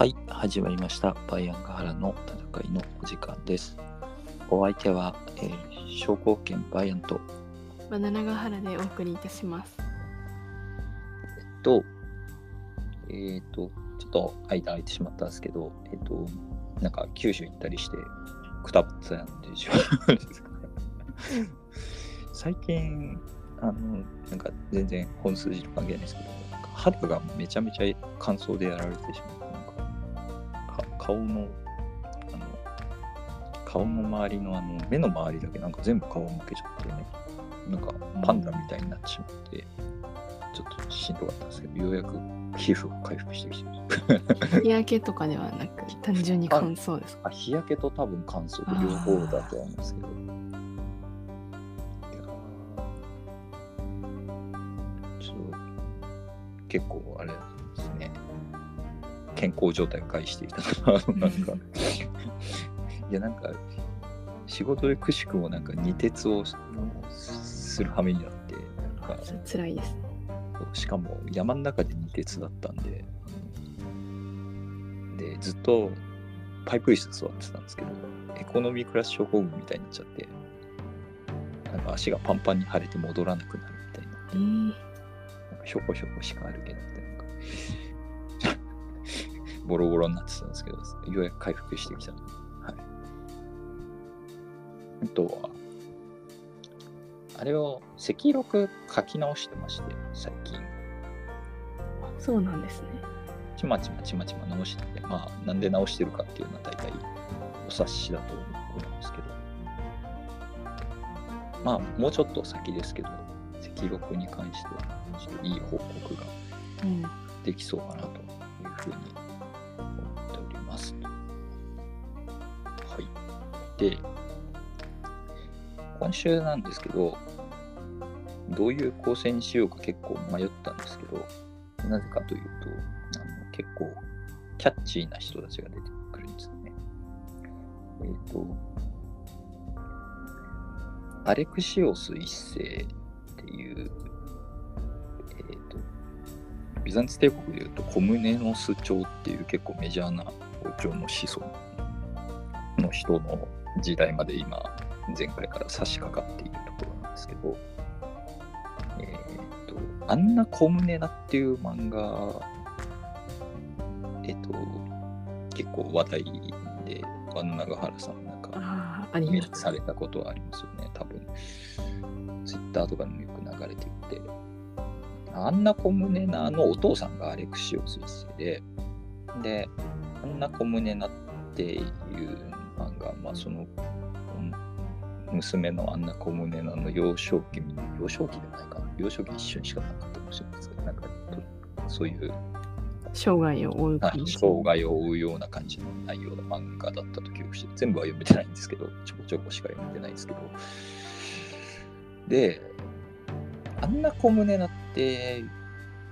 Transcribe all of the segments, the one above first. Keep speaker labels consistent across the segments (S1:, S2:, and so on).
S1: はい、始まりました。バイアンガハラの戦いのお時間です。お相手は、えー、商工券バイアンと、
S2: バナナガ原でお送りいたします。
S1: えっと、えっ、と、ちょっと間空いてしまったんですけど、えっ、と、なんか九州行ったりして、くたぶつなんでしょ 最近、あの、なんか全然本数字と関係ないですけど、なんか肌がめちゃめちゃ乾燥でやられてしまって、なんかか顔の、あの、顔の周りのあの目の周りだけなんか全部顔向けちゃってね、なんかパンダみたいになってしまって、ちょっとしんどかったんですけど、ようやく皮膚が回復してきてる。
S2: 日焼けとかではなく、単純に乾燥ですか？
S1: あ日焼けと多分乾燥両方だと思うんですけど。結構あれ。健康状態を害していたな、なんか。いや、なんか、仕事でくしくもなんか二鉄をする羽目になって、なんか、
S2: 辛いです。
S1: しかも山の中で二鉄だったんで、で、ずっとパイプ椅子で座ってたんですけど、エコノミークラス症候群みたいになっちゃって、なんか足がパンパンに腫れて戻らなくなるみたいな。
S2: えー、
S1: なんかひょこひょこしか歩けなくて、なんかボロボロになってたんですけど、ようやく回復してきたはい。あとは、あれを赤録書き直してまして、最近。
S2: そうなんですね。
S1: ちまちまちまちま直してて、まあ、なんで直してるかっていうのは大体お察しだと思うんですけど、まあ、もうちょっと先ですけど、赤録に関しては、ちょっといい報告が
S2: うん。
S1: できそうかなというふうにはい。で、今週なんですけど、どういう構成にしようか結構迷ったんですけど、なぜかというと、あの結構キャッチーな人たちが出てくるんですよね。えっ、と、アレクシオス一世っていう、えっ、と、ビザンツ帝国でいうとコムネノス朝っていう結構メジャーな王朝の子孫の人の時代まで今前回から差し掛かっているところなんですけど、えっ、と、アンナ・コムネナっていう漫画、えっ、と、結構話題で、アンナガハラさんなんかイメ。ージされたことはありますよね、多分。ツイッターとかにもよく流れていて。アンナ・コムネナのお父さんがアレクシオス一世で、で、アンナ・コムネナっていうその、うん娘のアンナ・コムネナの幼少期、幼少期でもないかな、幼少期一瞬しかなかったかもしれないですけど、なんか、とそういう
S2: 生涯を追う。
S1: 生涯を追うような感じの内容の漫画だったと記憶して、全部は読めてないんですけど、ちょこちょこしか読めてないんですけど。で、アンナ・コムネナって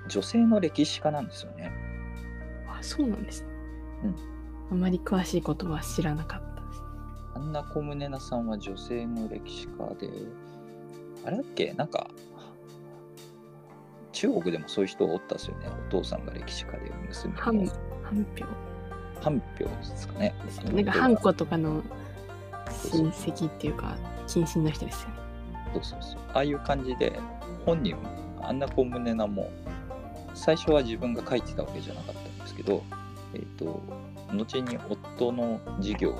S1: 女性の歴史家なんですよね。
S2: あ、そうなんですね。
S1: うん。
S2: あまり詳しいことは知らなかっ。
S1: アンナ・コムネナさんは女性の歴史家で、あれだっけ？なんか、中国でもそういう人おったっすよね。お父さんが歴史家で、娘
S2: 半
S1: も、
S2: 半票。
S1: 半票ですかね。
S2: なんか、半子とかの親戚っていうか、近親の人ですよね。
S1: そうそうそう。ああいう感じで、本人も、アンナ・コムネナも、最初は自分が書いてたわけじゃなかったんですけど、えっ、と、後に夫の事業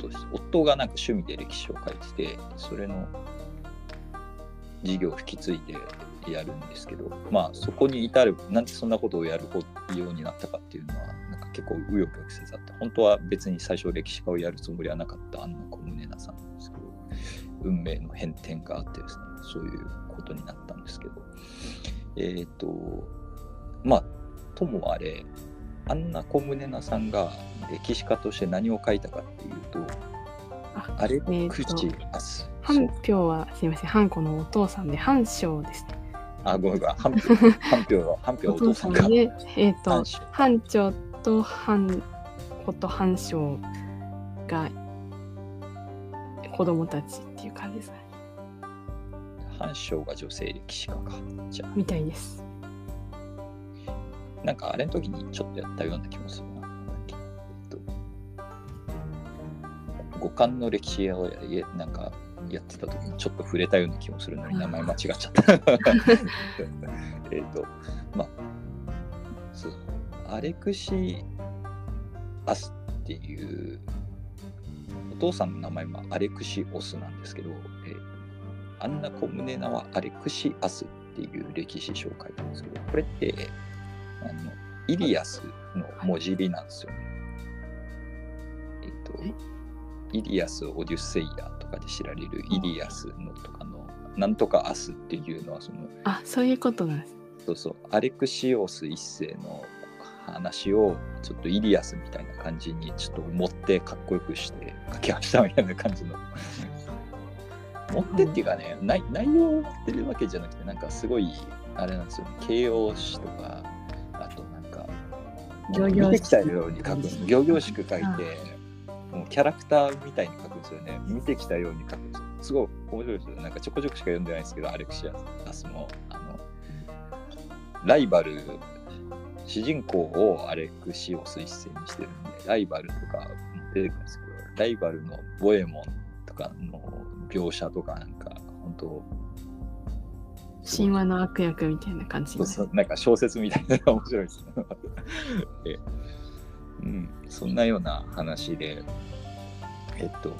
S1: として、夫がなんか趣味で歴史を書いてて、それの事業を引き継いでやるんですけど、まあそこに至る、なんでそんなことをやるようになったかっていうのは、なんか結構紆余曲折あって、本当は別に最初歴史家をやるつもりはなかったアンナ・コムネナさんなんですけど、運命の変転があってですね、そういうことになったんですけど、えっ、と、まあ、ともあれ、アンナ・コムネナさんが歴史家として何を書いたかっていうと、
S2: あ、
S1: アレ
S2: えー半票は、すいません、半子のお父さんで、半章ですね。
S1: あ、ごめんごめん、半票、半票は、半票は
S2: お
S1: お父さんが。
S2: で、えっ、と
S1: 半、
S2: 長と班子と班長が子供たちっていう感じですね。
S1: 半章が女性歴史家か。じゃあ、
S2: みたいです。
S1: なんかあれの時にちょっとやったような気もするな。なんだっけえっと、五感の歴史をやなんかやってた時にちょっと触れたような気もするのに名前間違っちゃった。えっと、まあ、そうアレクシアスっていうお父さんの名前もアレクシオスなんですけど、えー、アンナ・コムネナはアレクシアスっていう歴史書を書いたんですけど、これってあのイリアスのもじりなんですよね。えっと
S2: え、
S1: イリアス・オデュッセイヤとかで知られるイリアスのとかの、なんとかアスっていうのは、その、
S2: あそういうことなんです
S1: そうそう、アレクシオス一世の話をちょっとイリアスみたいな感じにちょっと持ってかっこよくして書きましたみたいな感じの。持ってっていうかね、内内容を持ってるわけじゃなくて、なんかすごい、あれなんですよね、形容詞とか、見てきたように書くんです。仰々しく書いて、もうキャラクターみたいに書くんですよね。見てきたように書くんですよ。すごい面白いですよ。なんかちょこちょこしか読んでないですけど、アレクシアスも。あのライバル、主人公をアレクシオス一世にしてるんで、ライバルとか出てくるんですけど、ライバルのボエモンとかの描写とかなんか、本当
S2: 神話の悪役みたいな感じ
S1: そうそうなんか小説みたいなのが面白いです。でうん、そんなような話で、えっと、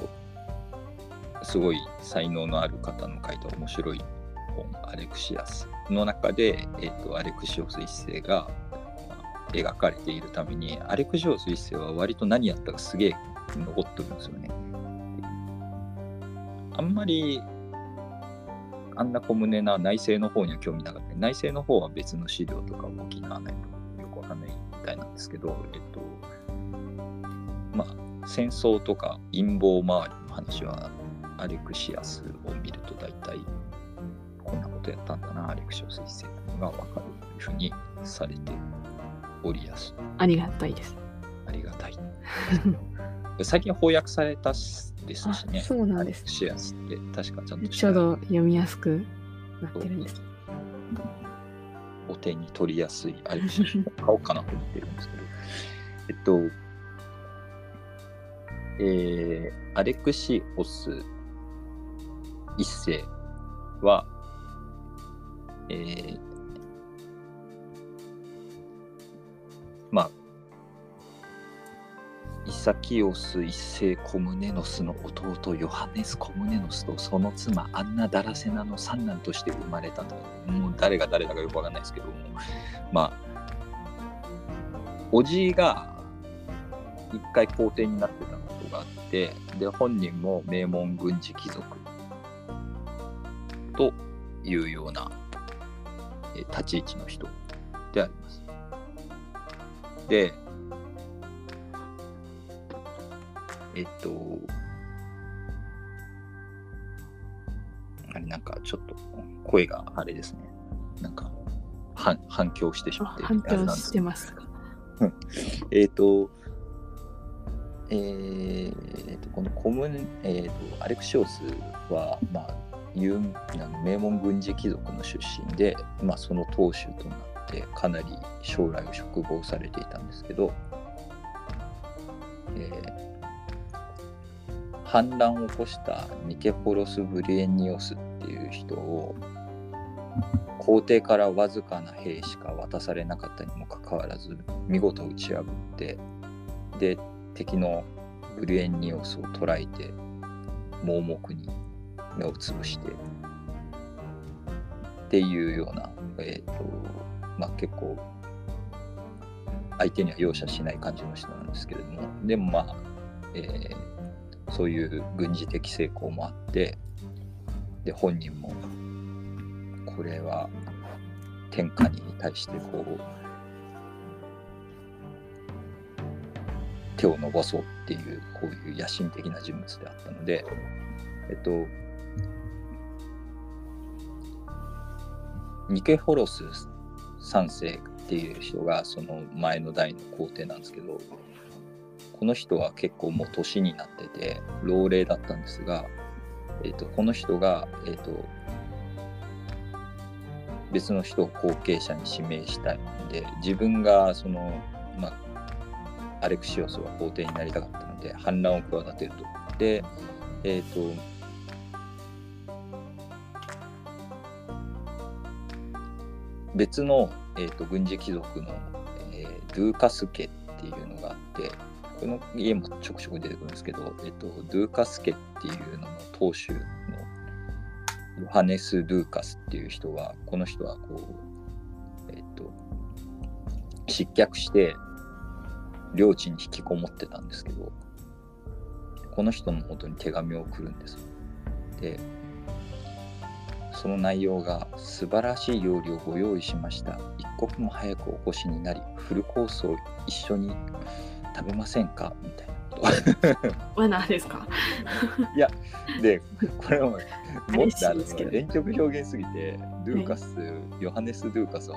S1: すごい才能のある方の書いた面白い本、アレクシアスの中で、えっと、アレクシオス一世が、描かれているために、アレクシオス一世は割と何やったかすげえ残ってるんですよね。あんまりあんな小胸な内政の方には興味なかった。内政の方は別の資料とか動きがないとよくわかんないみたいなんですけど、えっと、まあ、戦争とか陰謀周りの話は、アレクシアスを見ると大体、こんなことやったんだな、アレクシオス一世がわかるというふうにされておりやす。
S2: ありがたいです
S1: ありがたい。最近翻訳されたです
S2: あ
S1: しね。
S2: そうなんです
S1: シアスって確かちゃんと
S2: ちょうど読みやすくなってるんです
S1: お手に取りやすいアレクシアスを買おうかなと思ってるんですけど、えっと、えーアレクシオス一世は、えーイサキオス一世コムネノスの弟ヨハネス・コムネノスとその妻アンナ・ダラセナの三男として生まれたともう誰が誰だかよくわかんないですけどもまあおじいが一回皇帝になってたことがあってで本人も名門軍事貴族というような立ち位置の人であります。で、えっと、あれなんかちょっと声があれですね。なんか反反響してしまって
S2: あ反響してますか。
S1: えっ、と、えーと、このコムネ、えーと、アレクシオスは、まあ、有名門軍事貴族の出身で、まあ、その当主となって、かなり将来を嘱望されていたんですけど、えー反乱を起こしたニケフォロス・ブリエニオスっていう人を皇帝からわずかな兵しか渡されなかったにもかかわらず見事打ち破ってで敵のブリエニオスを捕らえて盲目に目をつぶしてっていうような、えっとまあ、結構相手には容赦しない感じの人なんですけれども。でもまあ、えーそういう軍事的成功もあってで本人もこれは天下に対してこう手を伸ばそうっていうこういう野心的な人物であったのでえっとニケホロス3世っていう人がその前の代の皇帝なんですけどこの人は結構もう年になってて老齢だったんですが、えっとこの人が、えっと別の人を後継者に指名したいので自分がその、まあ、アレクシオスは皇帝になりたかったので反乱を企てると。で、えっ、と、別の、えー、と軍事貴族の、えードゥーカス家っていうのがあって、この家もちょくちょく出てくるんですけど、えっ、と、ドゥーカス家っていうのの当主のヨハネス・ドゥーカスっていう人は、この人はこう、えっ、と、失脚して領地に引きこもってたんですけど、この人の元に手紙を送るんです。で、その内容が素晴らしい料理をご用意しました。一刻も早くお越しになり、フルコースを一緒に食べませんか？みたいな。こと。
S2: は何ですか？
S1: いや、で、これも、もっとあの
S2: いですけど。
S1: 連曲表現すぎて、ドゥーカス、ヨハネス・ドゥーカスは、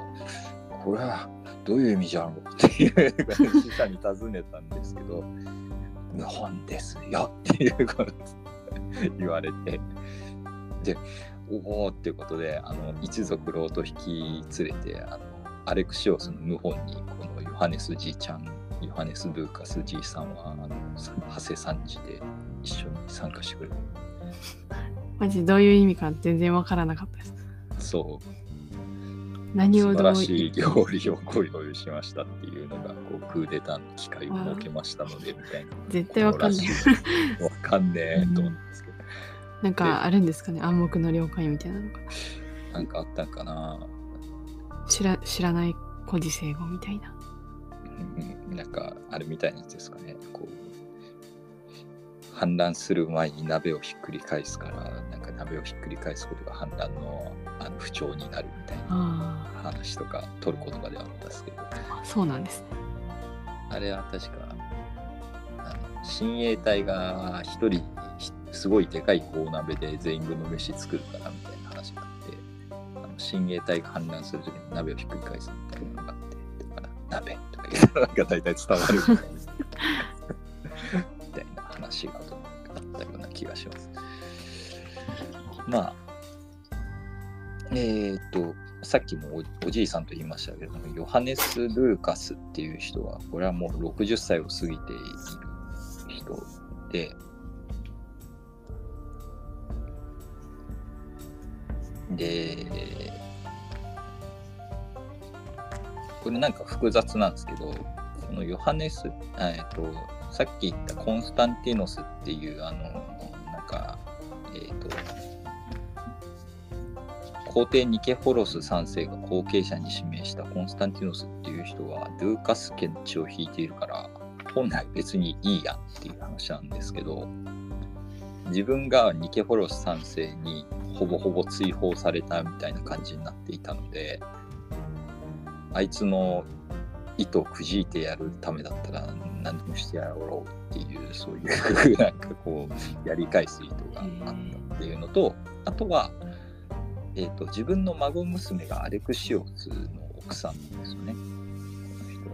S1: これはどういう意味じゃろうっていう死者に尋ねたんですけど、日本ですよっていうこと言われて、で、おおっていうことで、あの一族老と引き連れて、あのアレクシオスの謀反に、このヨハネスじいちゃん、ヨハネス・ドゥーカスじいさんは、あの長谷三次で一緒に参加してくれる。
S2: マジどういう意味か全然わからなかったです。
S1: そう、
S2: 何をどう
S1: 素晴らしい料理をご用意しましたっていうのが、こうクーデターの機会を設けましたので、みたいな。
S2: 絶対わかんない。
S1: わかんねえと思うんですけど、
S2: なんかあるんですかね暗黙の了解みたいなのが。
S1: なんかあったんかな。
S2: 知ら知らない古事成語みたいな。
S1: うんなんかあれみたいなやつですかね。こう反乱する前に鍋をひっくり返すから、なんか鍋をひっくり返すことが反乱のあの不調になるみたいな
S2: あ
S1: 話とか、取る言葉ではあったんですけど、
S2: あ、そうなんですね。
S1: あれは確か、あの親衛隊が一人ひすごいでかい大鍋で全員分の飯作るからみたいな話があって、あの親衛隊が反乱するときに鍋をひっくり返すみたいなのがあって、だから鍋とか言うのが大体伝わるみたいなみたいな話があったような気がします。まあ、えーっと、さっきもおおじいさんと言いましたけれども、ヨハネス・ルーカスっていう人は、これはもう60歳を過ぎている人で、で、これなんか複雑なんですけど、このヨハネス、えっと、さっき言ったコンスタンティノスっていう、あの、なんか、えっと、皇帝ニケフォロス3世が後継者に指名したコンスタンティノスっていう人はドゥーカス家の血を引いているから本来別にいいやっていう話なんですけど自分がニケフォロス3世にほぼほぼ追放されたみたいな感じになっていたのであいつの意図をくじいてやるためだったら何でもしてやろうっていうそういうなんかこうやり返す意図があったっていうのとあとはえー、と自分の孫娘がアレクシオスの奥さんなんですよね、この人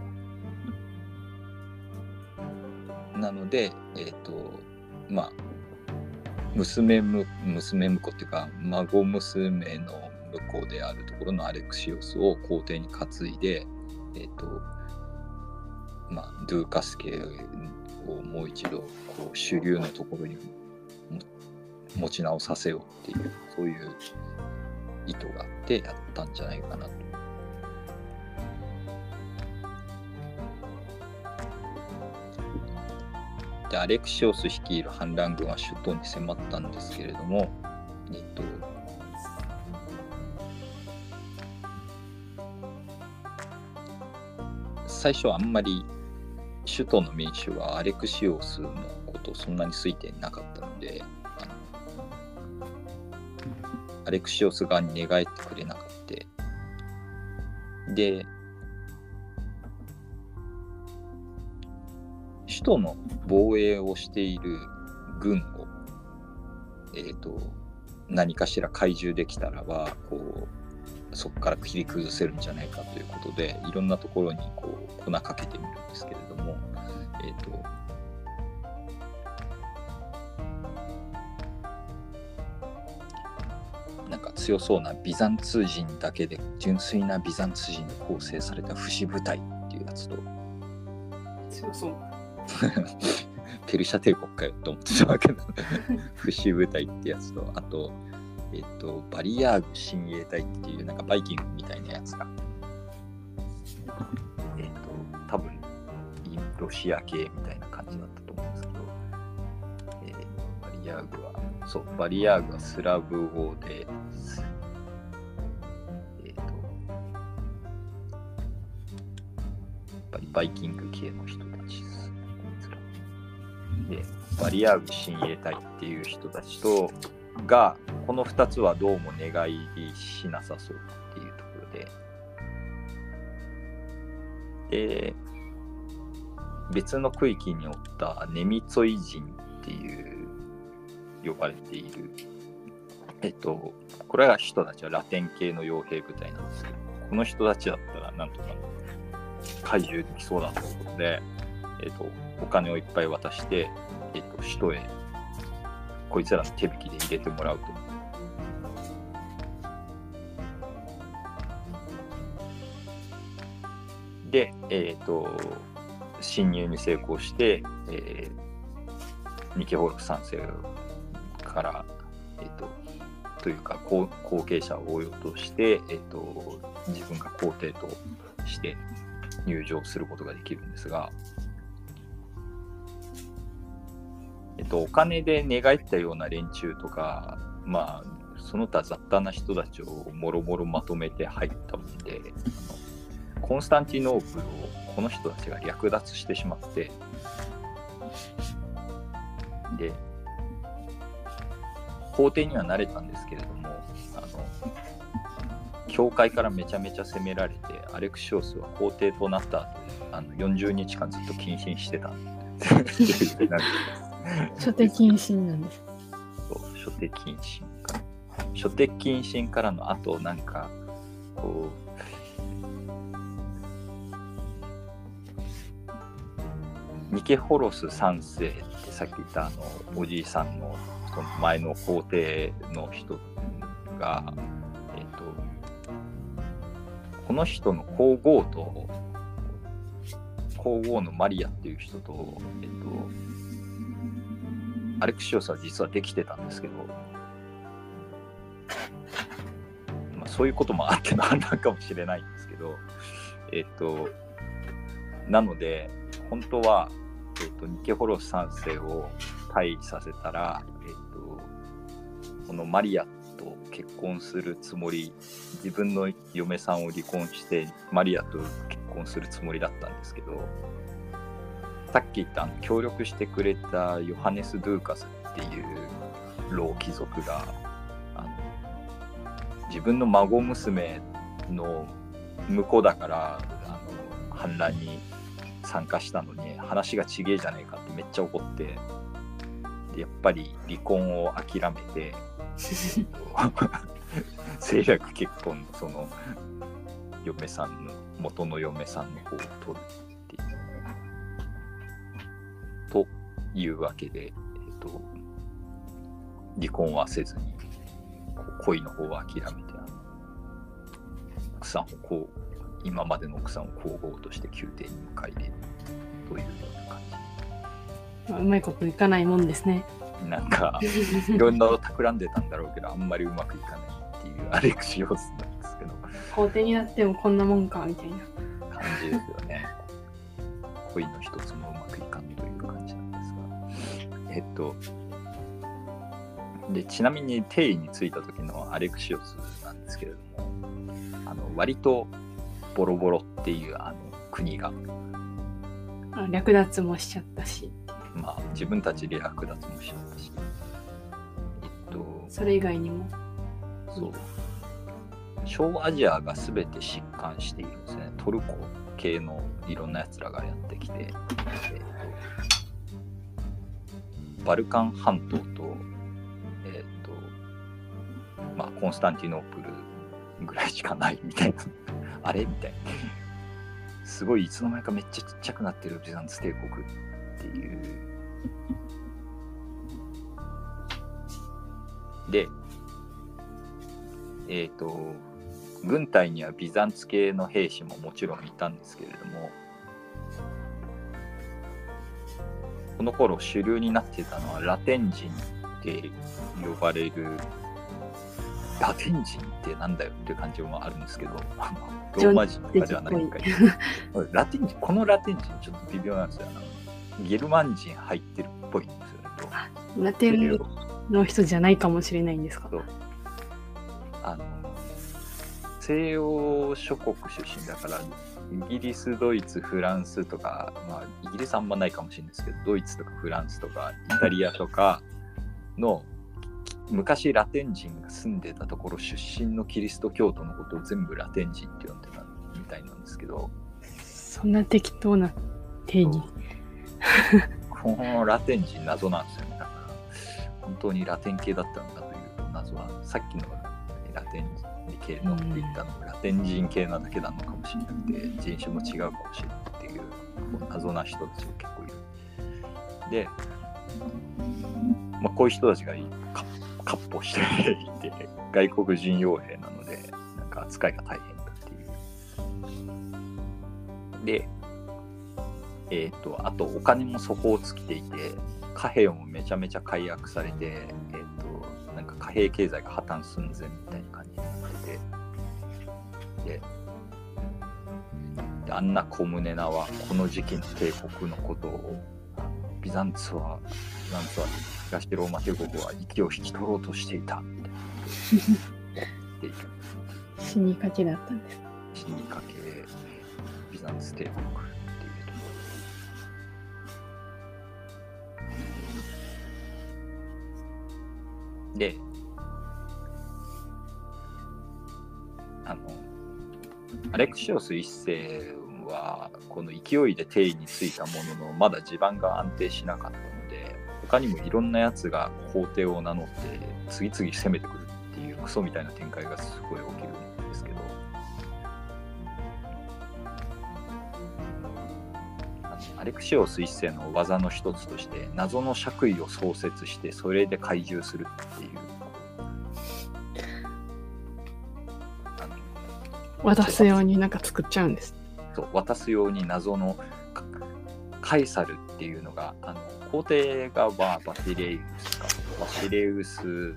S1: は。なので、えっ、と、まあ、娘む、娘婿っていうか、孫娘の婿であるところのアレクシオスを皇帝に担いで、えっ、と、まあ、ドゥーカス家をもう一度、こう、主流のところに持ち直させようっていう、そういう意図があってやったんじゃないかなと。で、アレクシオス率いる反乱軍は首都に迫ったんですけれども、えっと、最初はあんまり首都の民主はアレクシオスのことをそんなに好いてなかったので、アレクシオス側に寝返ってくれなかった。で、首都の防衛をしている軍を、えっ、と、何かしら懐柔できたらば、こう、そこから切り崩せるんじゃないかということで、いろんなところにこう粉かけてみるんですけれども、えっ、と、なんか強そうなビザンツ人だけで純粋なビザンツ人で構成された不死部隊っていうやつと
S2: 強そう。
S1: ペルシャ帝国かよと思ってたわけだ不死部隊ってやつとあとえっとバリアーグ親衛隊っていうなんかバイキングみたいなやつが。えっと多分ロシア系みたいな感じだったと思うんですけど、えーバリアーグはそうバリアーグはスラブ語でえっ、とババイキング系の人たちですでバリアーグ親衛隊っていう人たちとがこの2つはどうも願いしなさそうっていうところで。で別の区域におったネミツイ人っていう呼ばれている。えっとこれら人たちはラテン系の傭兵部隊なんですけどこの人たちだったらなんとか怪獣できそうだということで、えっと、お金をいっぱい渡して、えっと、首都へこいつらの手引きで入れてもらうと。で、えっ、と、侵入に成功して、えーニケホルク3世から、えっ、と、というか後後継者を追い落として、えっと自分が皇帝として入場することができるんですが、えっと、お金で寝返ったような連中とか、まあ、その他雑多な人たちをもろもろまとめて入ったもんで、コンスタンティノープルをこの人たちが略奪してしまって、で、皇帝にはなれたんですけれども、あの、教会からめちゃめちゃ責められて、アレクシオスは皇帝となった後あの40日間ずっと謹慎してた。なんか
S2: 初手謹慎なんです。
S1: そう初手謹慎から初手謹慎からの後なんかこうニケホロス3世ってさっき言ったあのおじいさんのその前の皇帝の人がえっ、とこの人の皇后と皇后のマリアっていう人とえっ、とアレクシオスは実はできてたんですけど、まあ、そういうこともあっての判断かもしれないんですけど、えっと、なので、本当は、えっと、ニケホロス3世を退位させたら、えっと、このマリアと結婚するつもり、自分の嫁さんを離婚して、マリアと結婚するつもりだったんですけど、さっき言った協力してくれたヨハネス・ドゥーカスっていう老貴族が自分の孫娘の婿だからあの反乱に参加したのに話がちげえじゃねえかってめっちゃ怒ってでやっぱり離婚を諦めて 政略結婚のその嫁さんの元の嫁さんの方を取る。というわけで、えっと、離婚はせずに恋の方は諦めて奥さんをこう今までの奥さんを皇后として宮廷に迎え入れるというような感
S2: まあうまいこといかないもんですね。
S1: じなんかいろんなの企んでたんだろうけどあんまりうまくいかないっていうアレクシオスなんですけど
S2: 皇帝になってもこんなもんかみたいな。
S1: 感じですよね。恋の一つもえっと、で、ちなみに定位についた時のアレクシオスなんですけれども、あの割とボロボロっていうあの国が、
S2: あ略奪もしちゃったし、
S1: まあ自分たちで略奪もしちゃったし、えっと、
S2: それ以外にも。
S1: そう。小アジアが全て疾患しているんですね。トルコ系のいろんなやつらがやってきて、バルカン半島と、えっ、と、まあ、コンスタンティノープルぐらいしかないみたいな。あれみたいな。すごいいつの間にかめっちゃちっちゃくなってるビザンツ帝国っていう。で、えっ、と、軍隊にはビザンツ系の兵士ももちろんいたんですけれども、この頃主流になってたのはラテン人って呼ばれるラテン人ってなんだよっていう感じもあるんですけど ローマ人とかではないかい。ラテン人このラテン人ちょっと微妙なんですよ。ゲルマン人入ってるっぽいんですよね
S2: ラテンの人じゃないかもしれないんですか？
S1: あの西洋諸国出身だからイギリスドイツフランスとか、まあ、イギリスあんまないかもしれないですけどドイツとかフランスとかイタリアとかの昔ラテン人が住んでたところ出身のキリスト教徒のことを全部ラテン人って呼んでたみたいなんですけど
S2: そんな適当な定義？
S1: このラテン人謎なんですよね。だから本当にラテン系だったんだという謎はさっきのラテン系のって言ったのラテン人系なだけなのかもしれなくて人種も違うかもしれないっていうこう謎な人たちが結構いる。で、まあ、こういう人たちがか割歩していて外国人傭兵なのでなんか扱いが大変だっていう。で、えっ、とあとお金も底を尽きていて貨幣もめちゃめちゃ解約されて、えっ、と貨幣経済が破綻寸前みたいな感じになって。てでであんな小宗なはこの時期の帝国のことをビザンツはビザンツは東ローマ帝国は息を引き取ろうとしていた。っている
S2: 死にかけだったんです。
S1: 死にかけビザンツ帝国っていうところ。であのアレクシオス一世はこの勢いで帝位についたもののまだ地盤が安定しなかったので他にもいろんなやつが皇帝を名乗って次々攻めてくるっていうクソみたいな展開がすごい起きるんですけど。あのアレクシオス一世の技の一つとして謎の爵位を創設してそれで懐柔するっていう
S2: 渡すようになんか作っちゃうんです。
S1: そう渡すように謎のカイサルっていうのがあの皇帝がバシレウスか。バシレウス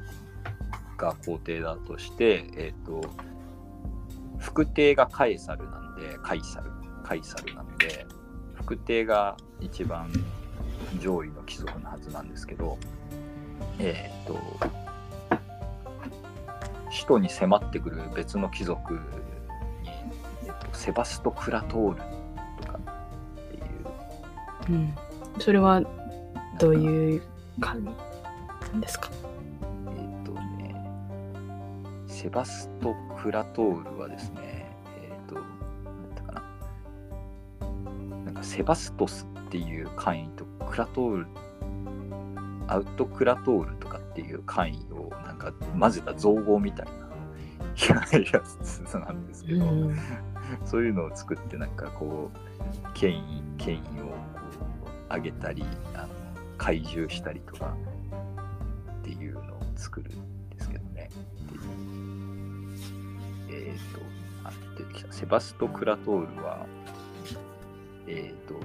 S1: が皇帝だとして、えっと副帝がカエサルなんでカイサル。カイサルなんで副帝が一番上位の貴族のはずなんですけどえっ、と首都に迫ってくる別の貴族、セバスト・クラトールとかっていう。
S2: うん。それはどう
S1: う
S2: いう感じですか？
S1: えっ、とね、セバスト・クラトールはですね、えっ、と、なんだったかな。なんかセバストスっていう簡易とクラトール、アウトクラトールとかっていう簡易をなんか混ぜた造語みたいな やつなんですけど、
S2: うん
S1: そういうのを作ってなんかこう権威権威をこう上げたりあの懐柔したりとかっていうのを作るんですけどね。えっ、とあ出てきたセバスト・クラトールはえっ、と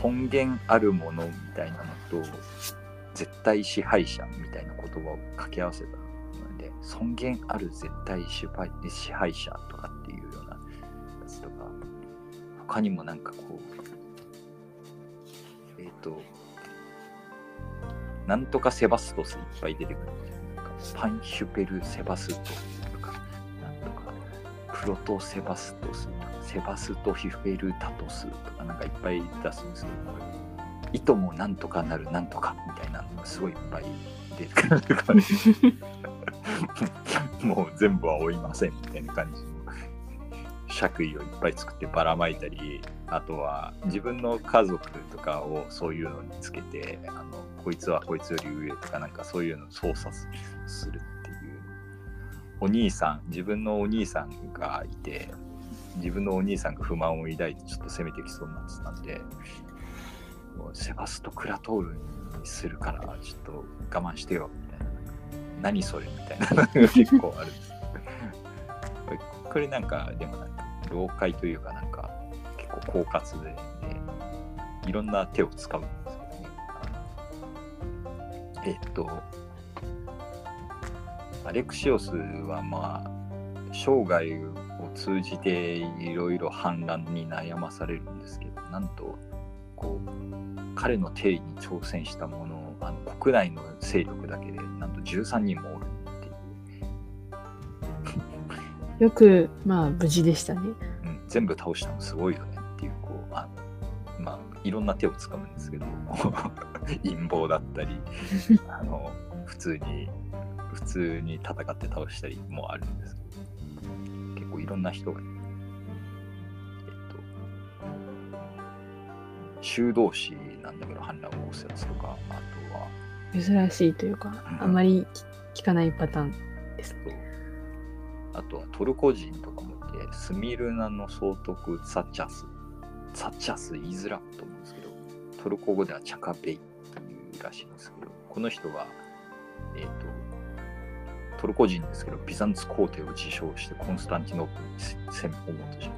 S1: 尊厳あるものみたいなのと絶対支配者みたいな言葉を掛け合わせたので尊厳ある絶対支配支配者とかって他にもなんかこうえっ、となんとかセバストスいっぱい出てくるんですよなんかパンヒュペル・セバストスとかなんとかプロト・セバストスとかセバスト・ヒュペル・タトスとかなんかいっぱい出すんですけどいともなんとかなるなんとかみたいなのがすごいいっぱい出てくるからもう全部は追いませんみたいな感じ爵位をいっぱい作ってばらまいたりあとは自分の家族とかをそういうのにつけてあのこいつはこいつより上とかなんかそういうのを操作すするっていう。お兄さん自分のお兄さんがいて自分のお兄さんが不満を抱いてちょっと攻めてきそうになってたんでもうセバスト・クラトールにするからちょっと我慢してよみたいな。何それみたいなのが結構ある。んですこれなんかでもなんか老解というかなんか結構狡猾で、ね、いろんな手を使うんですよね。えっと、アレクシオスはまあ、生涯を通じていろいろ反乱に悩まされるんですけど、なんと、こう、彼の定位に挑戦したものをあの国内の勢力だけでなんと13人もおる
S2: よく、まあ、無事でしたね。
S1: うん、全部倒したのすごいよねっていうこうあのまあいろんな手を使うんですけど 陰謀だったり あの普通に普通に戦って倒したりもあるんですけど結構いろんな人がいるえっと修道士なんだけど反乱を起こすやつとかあとは
S2: 珍しいというか、あまり聞かないパターンです。
S1: あとはトルコ人とかもいて、スミルナの総督ツァチャス。ツァチャス言いづらと思うんですけど、トルコ語ではチャカベイというらしいんですけど、この人は、えっ、と、トルコ人ですけど、ビザンツ皇帝を自称してコンスタンティノープルに攻め込もうとした。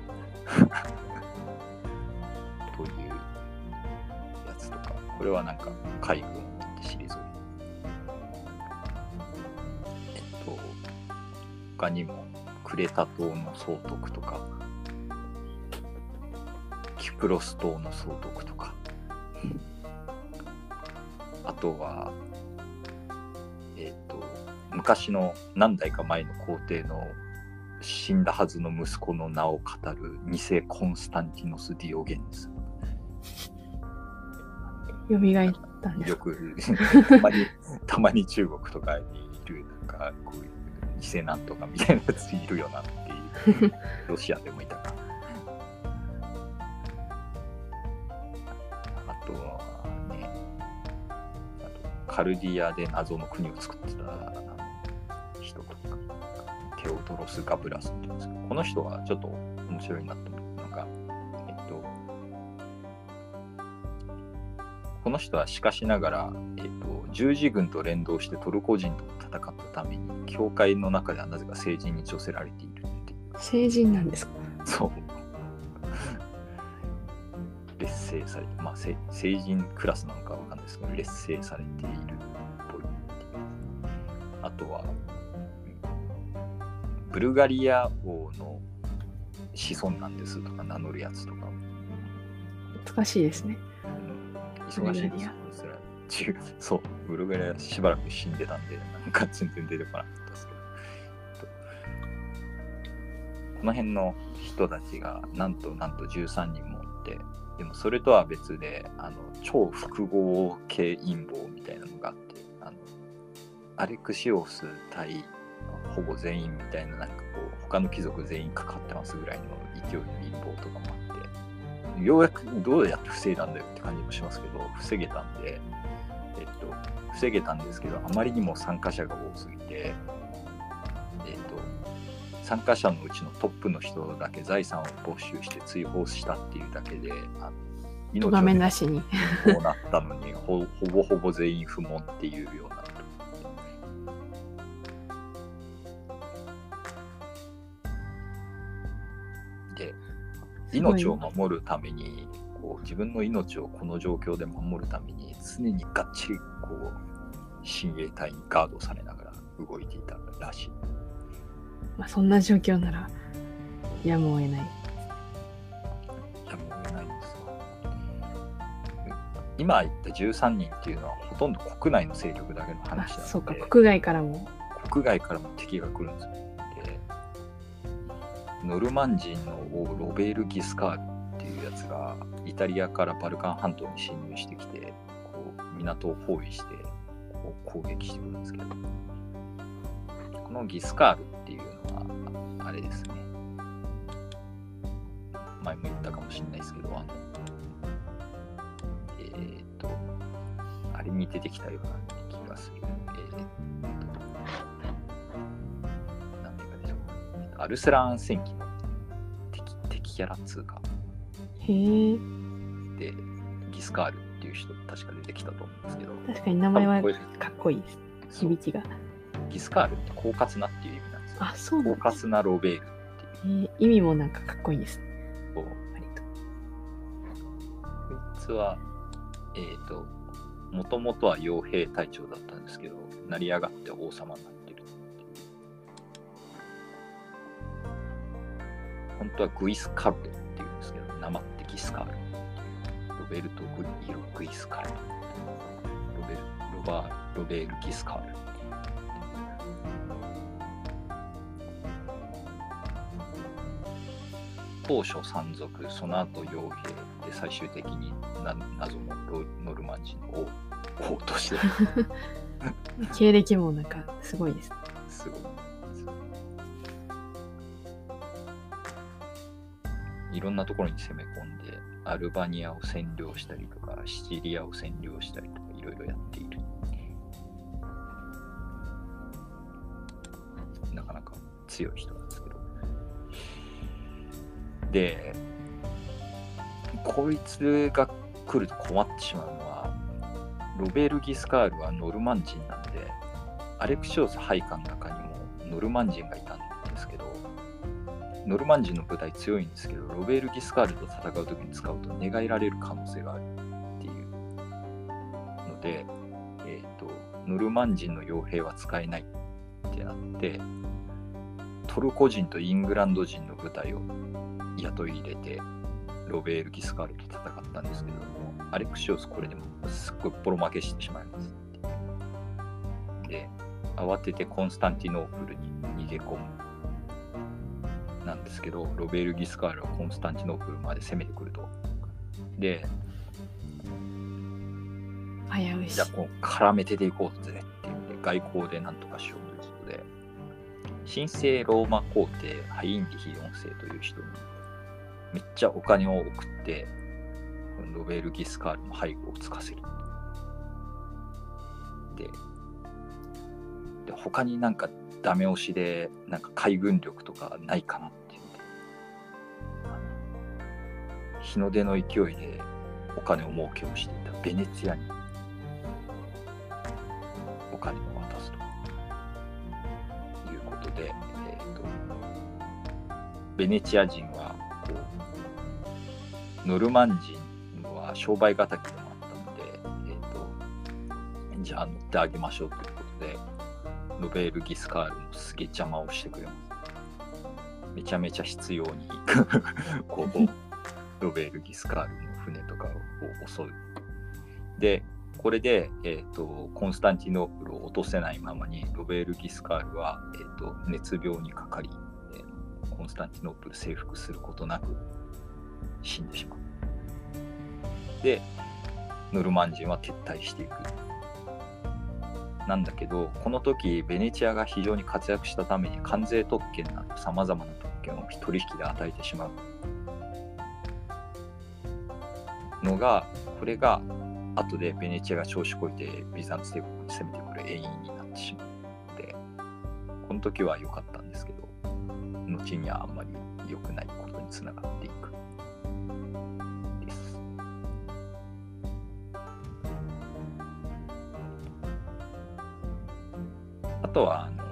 S1: というやつとか、これはなんか海軍って退いたえ他にもクレタ島の総督とか、キプロス島の総督とか、あとは、えっと、昔の何代か前の皇帝の死んだはずの息子の名を語る偽コンスタンティノス・ディオゲンス。
S2: 蘇ったんですか？
S1: よく たまにたまに中国とかにいるなんかこういう偽なんとかみたいなやついるよなっていう。ロシアでもいたか。あとはねあとカルディアで謎の国を作ってた人とかテオドロス・ガブラスっていうんですけどこの人はちょっと面白いなと思ったのがえっとこの人はしかしながら、えっと、十字軍と連動してトルコ人と戦ったために、教会の中ではなぜか聖人に女せられているっていう。
S2: 成人なんですか？
S1: そう。劣勢されて、まあ、せ成人クラスなのかわかんないですけど、劣勢されているっぽい。あとは、ブルガリア王の子孫なんですとか名乗るやつとか、
S2: 難しいですね。
S1: 忙しいですよそれは中そう、ブルガリアしばらく死んでたんで、なんか全然出てこなかったですけど。この辺の人たちがなんとなんと13人もおって、でもそれとは別で、あの超複合系陰謀みたいなのがあって、あのアレクシオス対ほぼ全員みたいな、なんかこう、他の貴族全員かかってますぐらいの勢いの陰謀とかもあって、ようやくどうやって防いだんだよって感じもしますけど、防げたんで、えっと、防げたんですけど、あまりにも参加者が多すぎて、えっと、参加者のうちのトップの人だけ財産を没収して追放したっていうだけで、あの命を
S2: なしに。
S1: こうなったのにほ、ほぼほぼ全員不問っていうような。で、命を守るために、自分の命をこの状況で守るために、常にがっちりこう親衛隊にガードされながら動いていたらしい。
S2: まあ、そんな状況なら、やむを得ない。
S1: いや、もう言えないんですよ。今言った13人っていうのはほとんど国内の勢力だけの
S2: あ
S1: 話なので、
S2: そうか、国外からも。
S1: 国外からも敵が来るんですよ。で、ノルマン人の王ロベール・ギスカールやつがイタリアからバルカン半島に侵入してきて、こう港を包囲してこう攻撃してくるんですけど、このギスカールっていうのは、あれですね。前も言ったかもしれないですけど、あの、えーと、あれに出てきたような気がする。えーっと、なんていうかでしょう。アルスラーン戦記の敵敵キャラっつうか、
S2: へえ。
S1: で、ギスカールっていう人確か出てきたと思うんですけど、
S2: 確かに名前はかっこいいです。響きが。
S1: ギスカールって狡猾なっていう意味なんですよ。
S2: あ、そうなん
S1: 狡。猾なロベールっていう。
S2: えー意味もなんかかっこいいです。
S1: こう
S2: 割と。
S1: こいつは、えっ、と、もともとは傭兵隊長だったんですけど成り上がって王様になってる本当はグイスカルトっていうんですけど生ってギスカ。ールロベルト・グイル・グイスカル。トロベルロバーロベール・ギスカール。当初山賊その後傭兵で最終的にな謎のロノルマン人の王王として
S2: 経歴もなんかすごいです。
S1: すごいいろんなところに攻め込んでアルバニアを占領したりとかシチリアを占領したりとかいろいろやっている。なかなか強い人なんですけど。でこいつが来ると困ってしまうのはロベル・ギスカールはノルマン人なんでアレクシオス配下の中にもノルマン人がいたんですノルマン人の部隊強いんですけどロベール・ギスカールと戦う時に使うと寝返られる可能性があるっていうので、えー、とノルマン人の傭兵は使えないってなってトルコ人とイングランド人の部隊を雇い入れてロベール・ギスカールと戦ったんですけどもアレクシオスこれでもすっごいボロ負けしてしまいます。で慌ててコンスタンティノープルに逃げ込む。なんですけどロベール・ギスカールはコンスタンティノープルまで攻めてくると。で
S2: 危ういし。
S1: じゃあ。こう絡めてていこうぜっていうんで外交でなんとかしようということで。神聖ローマ皇帝ハインリヒ4世という人にめっちゃお金を送ってロベール・ギスカールの背後をつかせる。でで他になんかダメ押しでなんか海軍力とかないかなっていうんであの日の出の勢いでお金を儲けをしていたベネツィアにお金を渡すということで、えー、とベネチア人はこうノルマン人は商売敵でもあったので、えー、とじゃあ乗ってあげましょうということでロベール・ギスカールもすげえ邪魔をしてくれます。めちゃめちゃ必要に こうロベール・ギスカールの船とかを襲う。で、これで、えーと、コンスタンティノープルを落とせないままにロベール・ギスカールは、えーと、熱病にかかり、えーコンスタンティノープル征服することなく死んでしまう。で、ノルマン人は撤退していく。なんだけど、この時、ベネチアが非常に活躍したために関税特権など様々な特権を取引で与えてしまうのが、これが後でベネチアが調子こいてビザンツ帝国に攻めてくる原因になってしまうので、この時は良かったんですけど、後にはあんまり良くないことにつながっていく。とはあの、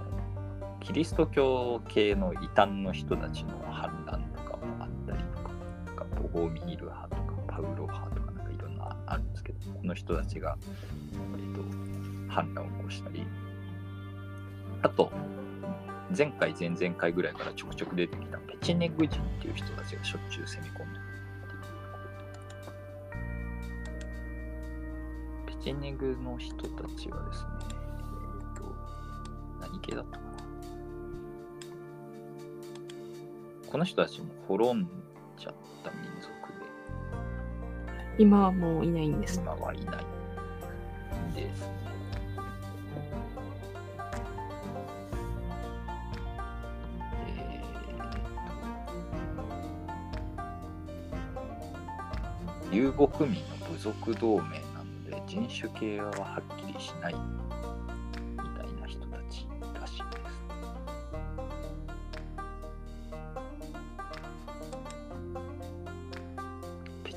S1: キリスト教系の異端の人たちの反乱とかもあったりとか、なんかボゴミール派とかパウロ派とかなんかいろんなあるんですけど、この人たちが、えっと、反乱を起こしたり、あと、前回、前々回ぐらいからちょくちょく出てきたペチネグ人っていう人たちがしょっちゅう攻め込んでっていうペチネグの人たちはですね、系だったかな。この人たちも滅んじゃった民族で、
S2: 今はもういないんです。
S1: 今はいないですね。えーと遊牧民の部族同盟なので人種系ははっきりしない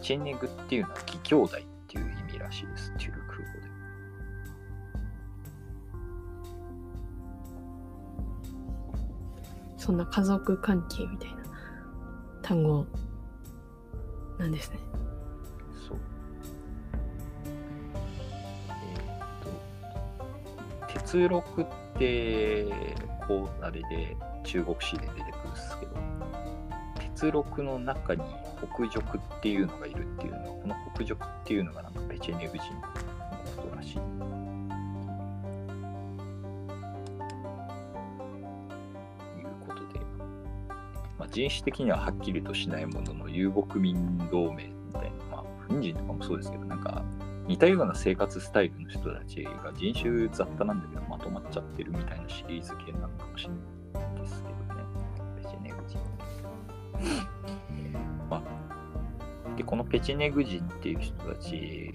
S1: チェネグっていうのは義兄弟っていう意味らしいです、チュルク語で。
S2: そんな家族関係みたいな単語なんですね。
S1: そう。鉄録ってこうあれで中国史で出てくるんですけど鉄録の中に北辱っていうのがいるっていうのはこの北辱っていうのがなんかペチェネグ人のことらしい。いうことで、まあ、人種的にははっきりとしないものの遊牧民同盟みたいな、まあ、フン人とかもそうですけどなんか似たような生活スタイルの人たちが人種雑多なんだけどまとまっちゃってるみたいなシリーズ系なのかもしれないペチネグ人っていう人たち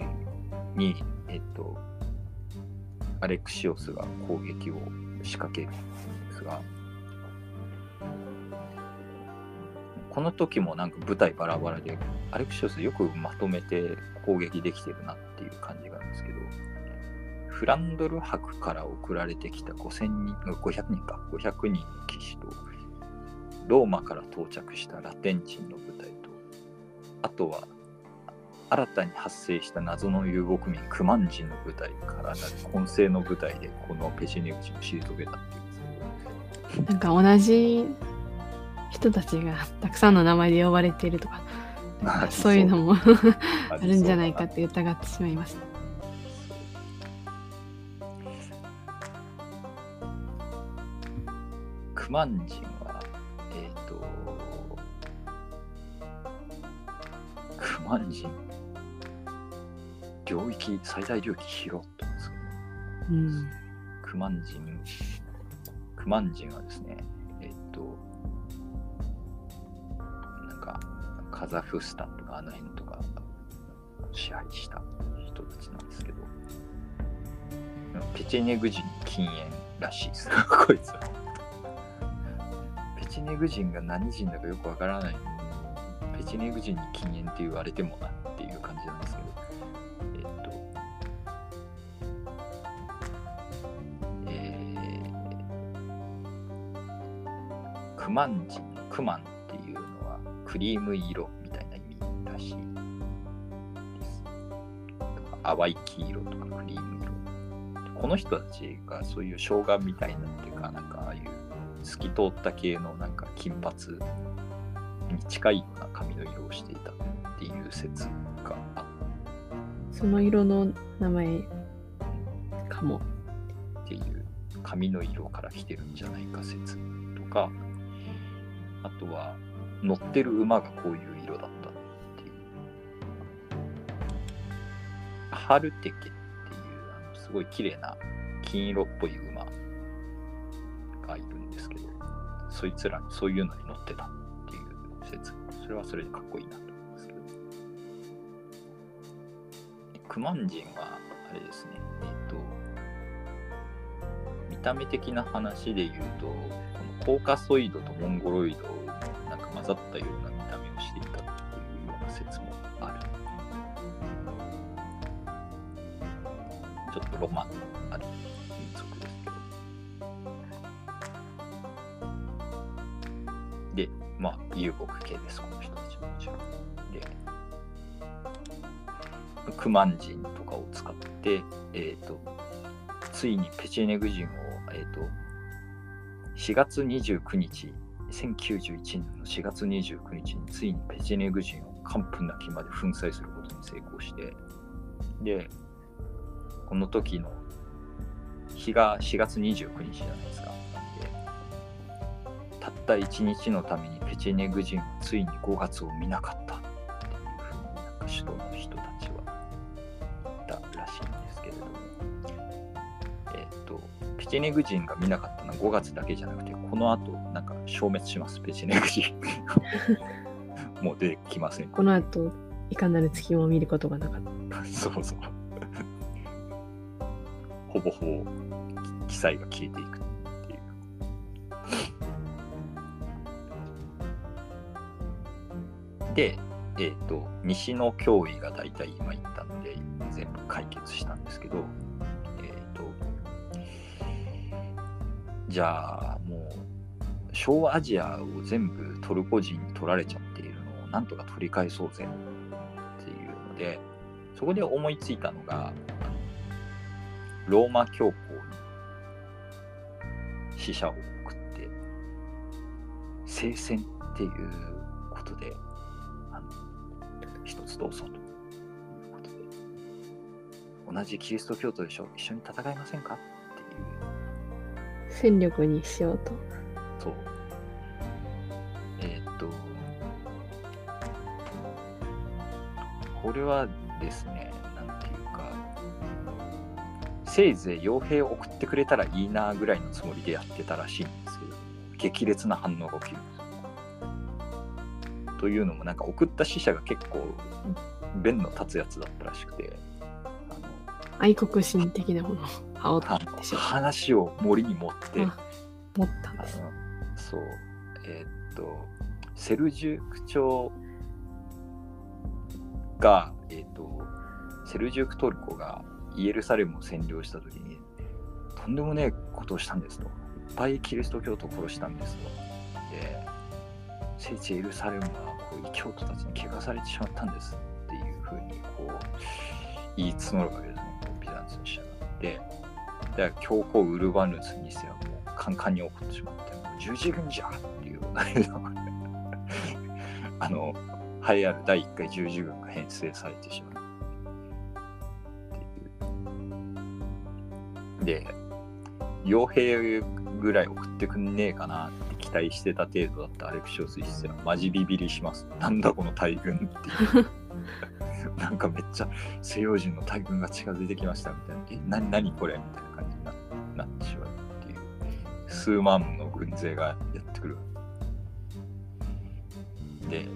S1: に、えっと、アレクシオスが攻撃を仕掛けるんですが、この時もなんか部隊バラバラで、アレクシオスよくまとめて攻撃できてるなっていう感じがあるんですけど、フランドル伯から送られてきた5000人、500人か、500人の騎士と、ローマから到着したラテン人の部隊と、あとは新たに発生した謎の遊牧民クマン人の部隊からなる混成の部隊でこのペシネグ人を退けたっていうんですけど、
S2: なんか同じ人たちがたくさんの名前で呼ばれているとか、そういうのもあるんじゃないかって疑ってしまいました。
S1: クマン人は、えっ、と、クマン人、領域、最大領域広ってます。けど、
S2: うん。
S1: クマン人、クマン人はですね、えっ、と、なんか、カザフスタンとかあの辺とか支配した人たちなんですけど、ペチェネグ人禁煙らしいです、こいつは。ペチェネグ人が何人だかよくわからない。ペチェネグ人に禁煙って言われてもなっていう感じなんですけど、クマン人のクマンっていうのはクリーム色みたいな意味らしいです。淡い黄色とかクリーム色。この人たちがそういう生姜みたいなっていうか、なんかああいう透き通った系のなんか金髪に近いような髪の色をしていたっていう説があっ
S2: その色の名前かも。
S1: っていう髪の色から来てるんじゃないか説とかあとは乗ってる馬がこういう色だったっていう。ハルテケっていうあのすごい綺麗な金色っぽい馬がいるんですけどそいつらにそういうのに乗ってたっていう説。それはそれでかっこいいなと思いますけど。クマン人はあれですね。えっ、と見た目的な話で言うと、このコーカソイドとモンゴロイドのなんか混ざったような見た目をしていたっていうような説もある。ちょっとロマンのある民族ですけど。で、まあ、遊牧系です、この人たちもちろん。で、クマン人とかを使って、えっ、と、ついにペチェネグ人を、4月29日1091年の4月29日についにペチネグ人を完膚なきまで粉砕することに成功してでこの時の日が4月29日じゃないですか。たった1日のためにペチェネグ人はついに5月を見なかった。チェネグ人が見なかったのは5月だけじゃなくて、この後、なんか消滅します、ペチェネグ人。もう出てきません。
S2: この後、いかなる月も見ることがなかった。
S1: そうそう。ほぼほぼ記載が消えていくっていう。で、えっ、と、西の脅威が大体今言ったので、全部解決したんですけど、じゃあもう、小アジアを全部トルコ人に取られちゃっているのをなんとか取り返そうぜっていうので、そこで思いついたのが、ローマ教皇に死者を送って聖戦っていうことで一つどうぞということで。同じキリスト教徒でしょ？一緒に戦いませんか？
S2: 戦力にしようと。
S1: そう。えーっと、これはですね、なんていうか、せいぜい傭兵を送ってくれたらいいなぐらいのつもりでやってたらしいんですけど、激烈な反応が起きる。というのも、なんか送った死者が結構、弁の立つやつだったらしくて、
S2: 愛国心的なものを羽織
S1: あ
S2: ってしまう。
S1: 話を森に持って、
S2: あ持ったんです。
S1: そう。えーっとセルジューク朝がえーっとセルジュークトルコがイエルサレムを占領した時にとんでもねえことをしたんですと。いっぱいキリスト教徒を殺したんですと。で聖地エルサレムはこう異教徒たちに汚されてしまったんですっていうふうにこう言い募るわけですね。ビザンツの使者がでで教皇ウルバヌスにせはもうカンカンに怒ってしまって、十字軍じゃっていう あの、栄えある第1回十字軍が編成されてしまっていう。で、傭兵ぐらい送ってくんねえかなって期待してた程度だったアレクシオス一世はマジビビりします。なんだこの大軍っていう。なんかめっちゃ西洋人の大軍が近づいてきましたみたいな。え、な、何これ？みたいな感じにななってしまうっていう。数万の軍勢がやってくる。で、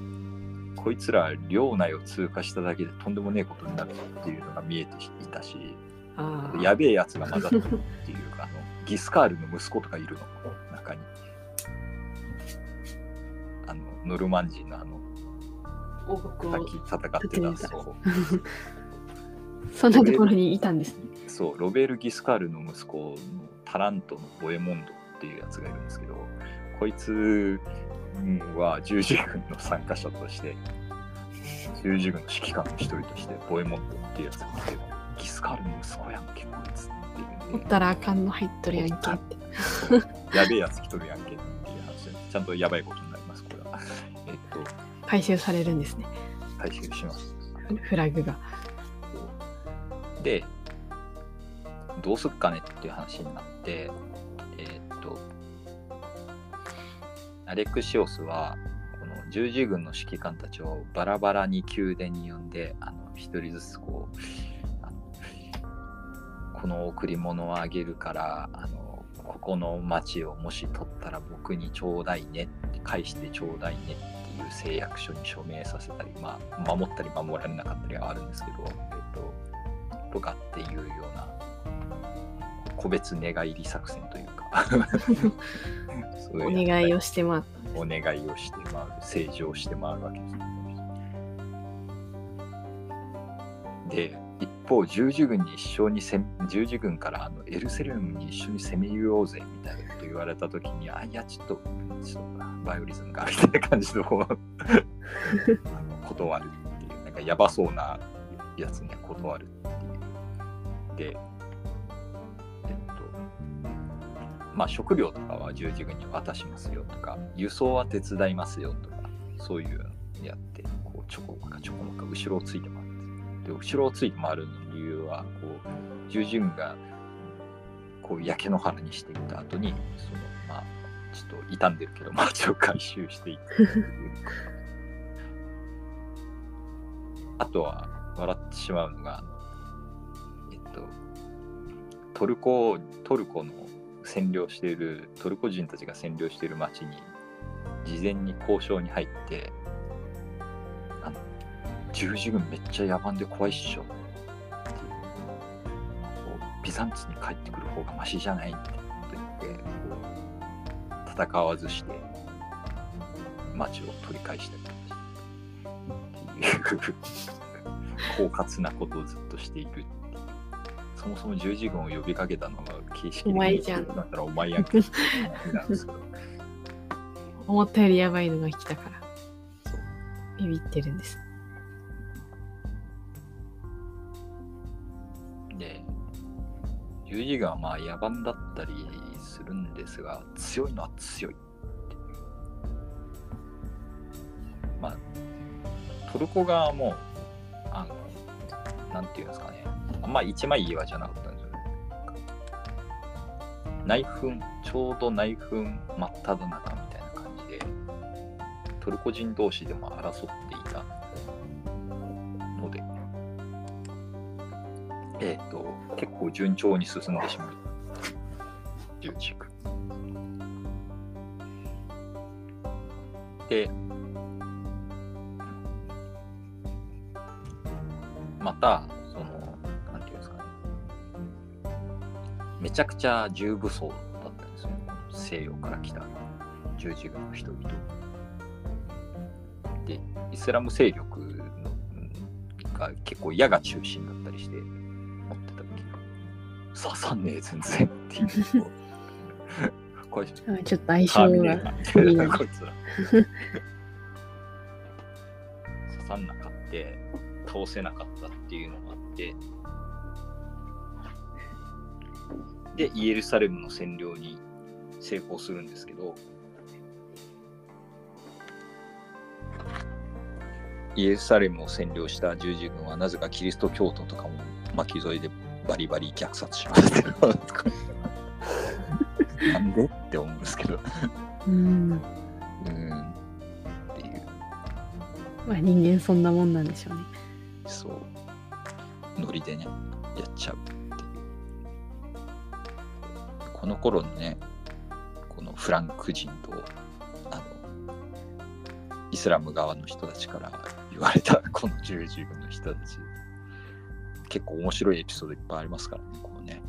S1: こいつら領内を通過しただけでとんでもねえことになるっていうのが見えていたし。やべえやつが混ざってるっていうか、あのギスカールの息子とかいるの、中に。あの、ノルマン人のあの、
S2: 王国を
S1: 戦ってた、そう。
S2: そんなところにいたんですね。
S1: そう、ロベール・ギスカールの息子のタラントのボエモンドっていうやつがいるんですけど、こいつは十字軍の参加者として、十字軍の指揮官の一人として、ボエモンドっていうやつがいて、ギスカールの息子やんけ、こいつっていうんで、
S2: おったらあかんの入っとるやんけって。
S1: やべえやつ来とるやんけっていう話で、ちゃんとやばいことになります、これは。えっと、
S2: 回収されるんですね。
S1: 回収します。
S2: フラグが。
S1: で、どうすっかねっていう話になって、えーっと、アレクシオスは、この十字軍の指揮官たちをバラバラに宮殿に呼んで、あの一人ずつこう、この贈り物をあげるから、あのここの町をもし取ったら僕にちょうだいねって、返してちょうだいねっていう誓約書に署名させたり、まあ、守ったり守られなかったりはあるんですけど、えっと、とかっていうような個別願い入り作戦というか そう
S2: お
S1: いう
S2: 願いをしてま
S1: お願いをして回る正常して回るわけですで一方十字軍に一緒に十字軍からあのエルセレムに一緒に攻めようぜみたいなこと言われた時にあいやちょっとちょっとバイオリズムがみたいな感じでこうあの断るっていうなんかやばそうなやつには断るっていう。でえっとまあ食料とかは十字軍に渡しますよとか輸送は手伝いますよとかそういうやってこうちょこまかちょこまか後ろをついて回る。んで後ろをついて回る理由はこう十字軍がこう焼け野原にしていった後にそのまあちょっと傷んでるけど街を回収していくてあとは笑ってしまうのがえっとトルコトルコの占領しているトルコ人たちが占領している町に事前に交渉に入って十字軍めっちゃ野蛮で怖いっしょっていうこうビザンツに帰ってくる方がマシじゃないみたいなこと言って戦わずして町を取り返したりとかしてっていう狡猾なことをずっとしているそもそも十字軍を呼びかけたのが形式的に
S2: お前じゃん
S1: だったらお前やんけ
S2: 思ったよりやばいのが来たからビビってるんです。
S1: で十字軍はまあ野蛮だったりするんですが、強いのは強いっていう。まあ、トルコ側も、あの、なんていうんですかね、あんま一枚岩じゃなかったんですよね。内紛、ちょうど内紛真っ只中みたいな感じで、トルコ人同士でも争っていたので、えっ、と、構順調に進んでしまう。十字軍。で、また、その、なんていうんですかね。めちゃくちゃ重武装だったんですよ。西洋から来た十字軍の人々。で、イスラム勢力のが結構矢が中心だったりして、刺さんねえ、全然っていう。こ
S2: ちょっと相性が
S1: い
S2: いいな
S1: な、こいつら。刺さんなかって、倒せなかったっていうのがあって、で、イエルサレムの占領に成功するんですけど、イエルサレムを占領した十字軍はなぜかキリスト教徒とかも巻き添えでバリバリ虐殺します。け どなんでって思うんですけど。
S2: うん。
S1: うん。っていう。
S2: まあ人間そんなもんなんでしょうね。
S1: そう。ノリでねやっちゃうっていう。この頃のねこのフランク人とあのイスラム側の人たちから言われたこの十字軍の人たち結構面白いエピソードいっぱいありますからねこうね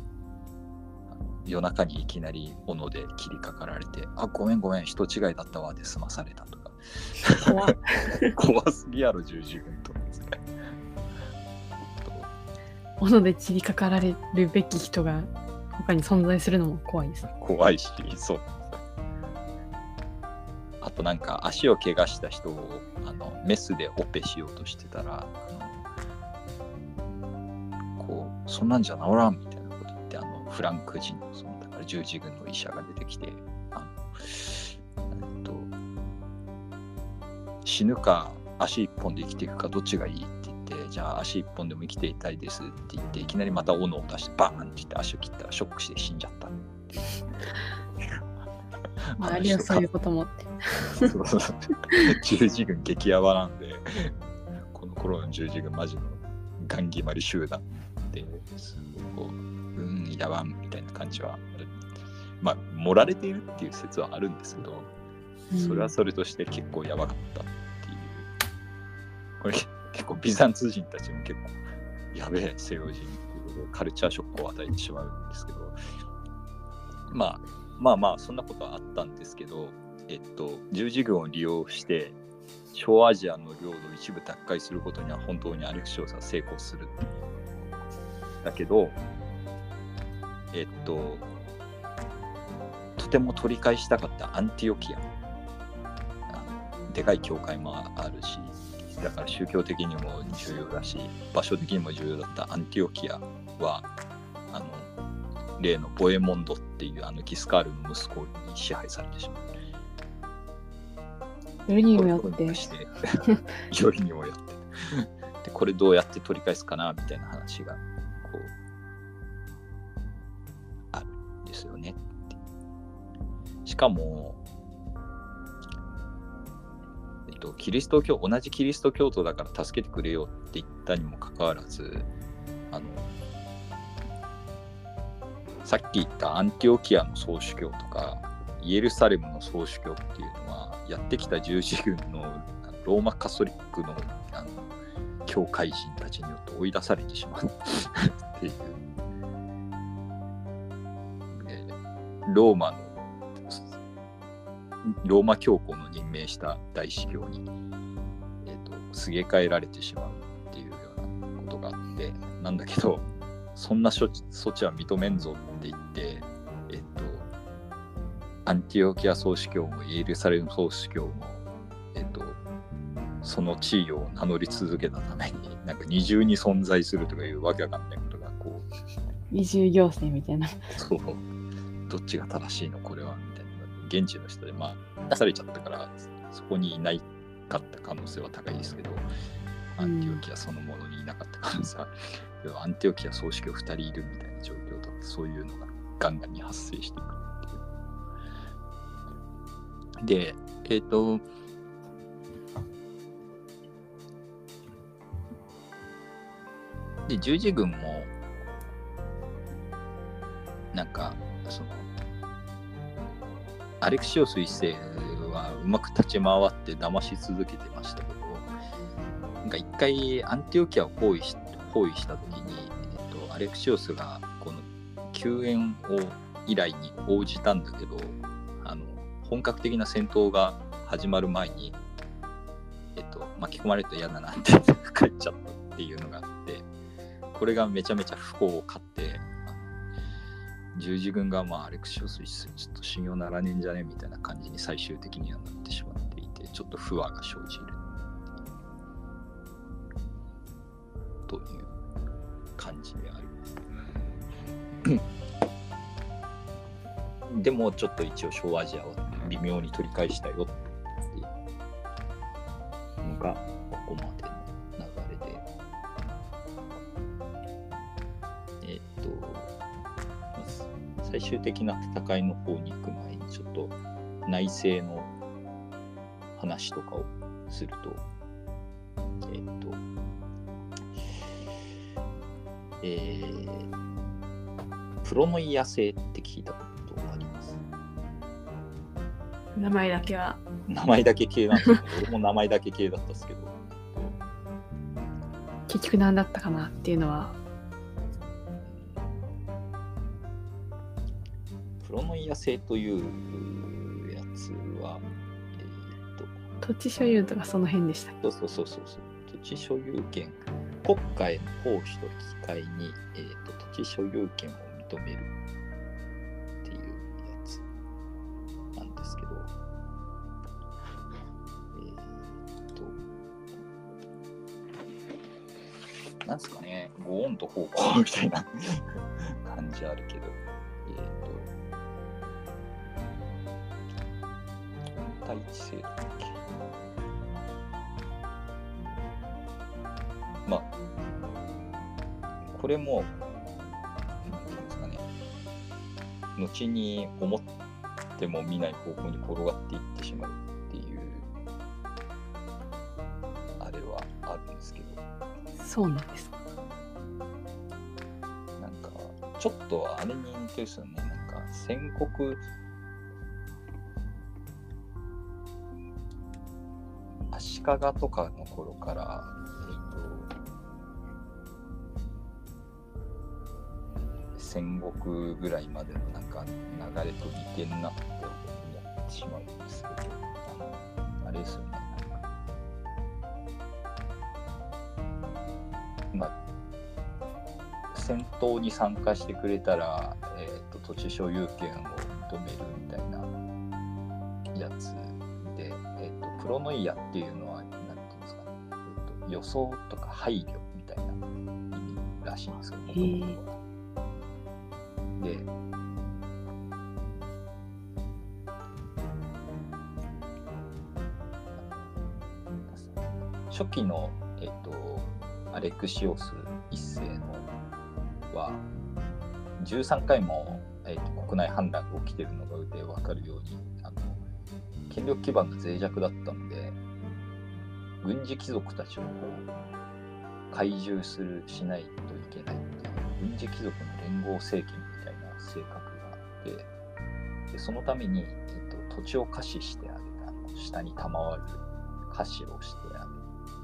S1: 夜中にいきなり斧で切りかかられて「あごめんごめん人違いだったわ」で済まされたとか
S2: 怖っ
S1: 怖すぎやろ十字軍と
S2: 斧で散りかかられるべき人が他に存在するのも怖いですね。
S1: 怖いし、そう。あとなんか足を怪我した人をあのメスでオペしようとしてたら、あのそんなんじゃ治らんみたいなこと言って、あのフランク人のそのだから十字軍の医者が出てきて、あのえっと、死ぬか足一本で生きていくかどっちがいいって言って、じゃあ足一本でも生きていたいですって言って、いきなりまた斧を出してバーンって言って足を切ったらショックして死んじゃったっていう。
S2: まあ、あるよ、そういうこともって。
S1: そうそうそう十字軍激ヤバなんで、この頃の十字軍マジのガン決まり集団で、すごくこう、うん、やばんみたいな感じはある。まあ、盛られているっていう説はあるんですけど、それはそれとして結構やばかったっていう。これ結構ビザンツ人たちも結構やべえ西洋人っていうことでカルチャーショックを与えてしまうんですけど、まあまあまあそんなことはあったんですけど、えっと、十字軍を利用して小アジアの領土を一部奪回することには本当にアレクシオスは成功する。だけど、えっと、とても取り返したかったアンティオキア。でかい教会もあるし、だから宗教的にも重要だし、場所的にも重要だったアンティオキアは、あの、例のボエモンドっていうあのギスカールの息子に支配されてしまう。
S2: よりにもよって、
S1: より にもよって。で、これどうやって取り返すかなみたいな話が、ですよねって。しかも、えっと、キリスト教、同じキリスト教徒だから助けてくれよって言ったにもかかわらず、あの、さっき言ったアンティオキアの総主教とか、イエルサレムの総主教っていうのは、やってきた十字軍のあのローマカソリックのあの教会人たちによって追い出されてしまうっていう。ローマの、ローマ教皇の任命した大司教に、えー、とすげ替えられてしまうっていうようなことがあって、なんだけど、そんな処置措置は認めんぞって言って、えっ、と、アンティオキア総主教もイエルサレム総主教も、えっ、と、その地位を名乗り続けたために、なんか二重に存在するとかいうわけわかんないことがこう
S2: 移住行政みたいな。
S1: そうどっちが正しいのこれはみたいな現地の人でまあ出されちゃったからそこにいないかった可能性は高いですけどアンティオキアそのものにいなかった可能性は、けどアンティオキア総主教2人いるみたいな状況だとそういうのがガンガンに発生していくっていう。で、えっ、と、で、十字軍も、なんか、その、アレクシオス一世はうまく立ち回って騙し続けてましたけど、なんか一回アンティオキアを包囲し包囲した時に、えっと、アレクシオスがこの救援を依頼に応じたんだけどあの本格的な戦闘が始まる前に、えっと、巻き込まれると嫌だなって 帰っちゃったっていうのがあってこれがめちゃめちゃ不幸を買って十字軍がまあアレクシオス一世ちょっと信用ならねえんじゃねえみたいな感じに最終的にはなってしまっていてちょっと不和が生じるという感じであります。でもちょっと一応小アジアを微妙に取り返したよっていうのがここまで最終的な戦いの方に行く前にちょっと内政の話とかをすると、えっと、えー、プロノイア製って聞いたことがあります。
S2: 名前だけは。
S1: 名前だけ系なんですけど、俺も名前だけ系だったんですけど、
S2: 結局何だったかなっていうのは。
S1: プロノイア製というやつは、えーっと、
S2: 土地所有とかその辺でした。
S1: そうそうそうそうそう、土地所有権、国家への奉仕と引き換えに、えーっと土地所有権を認めるっていうやつなんですけど、えーっと、なんすかね、ご恩と奉公みたいな 感じあるけど、対地制度だけまあ、これも、なんていうんですかね、後に思っても見ない方向に転がっていってしまうっていう、あれはあるんですけど、
S2: そうなんです。
S1: なんか、ちょっとあれに似てるですよね、なんか、戦国、足利とかの頃から、えっと、戦国ぐらいまでのなんか流れと似てんなって思ってしまうんですけど、あのあれですよね、まあ、戦闘に参加してくれたら、えー、と土地所有権を認めるみたいなやつで、えー、とプロノイアっていうのは予想とか配慮みたいな意味らしいんですけど、もともとは。で、初期の、えっとアレクシオス一世のは13回も、えっと国内反乱が起きてるのがで分かるようにあの権力基盤が脆弱だったので軍事貴族たちをこう懐柔するしないといけないっていう軍事貴族の連合政権みたいな性格があってでそのために、えっと、土地を貸ししてあげたあの下に賜る貸しをしてあ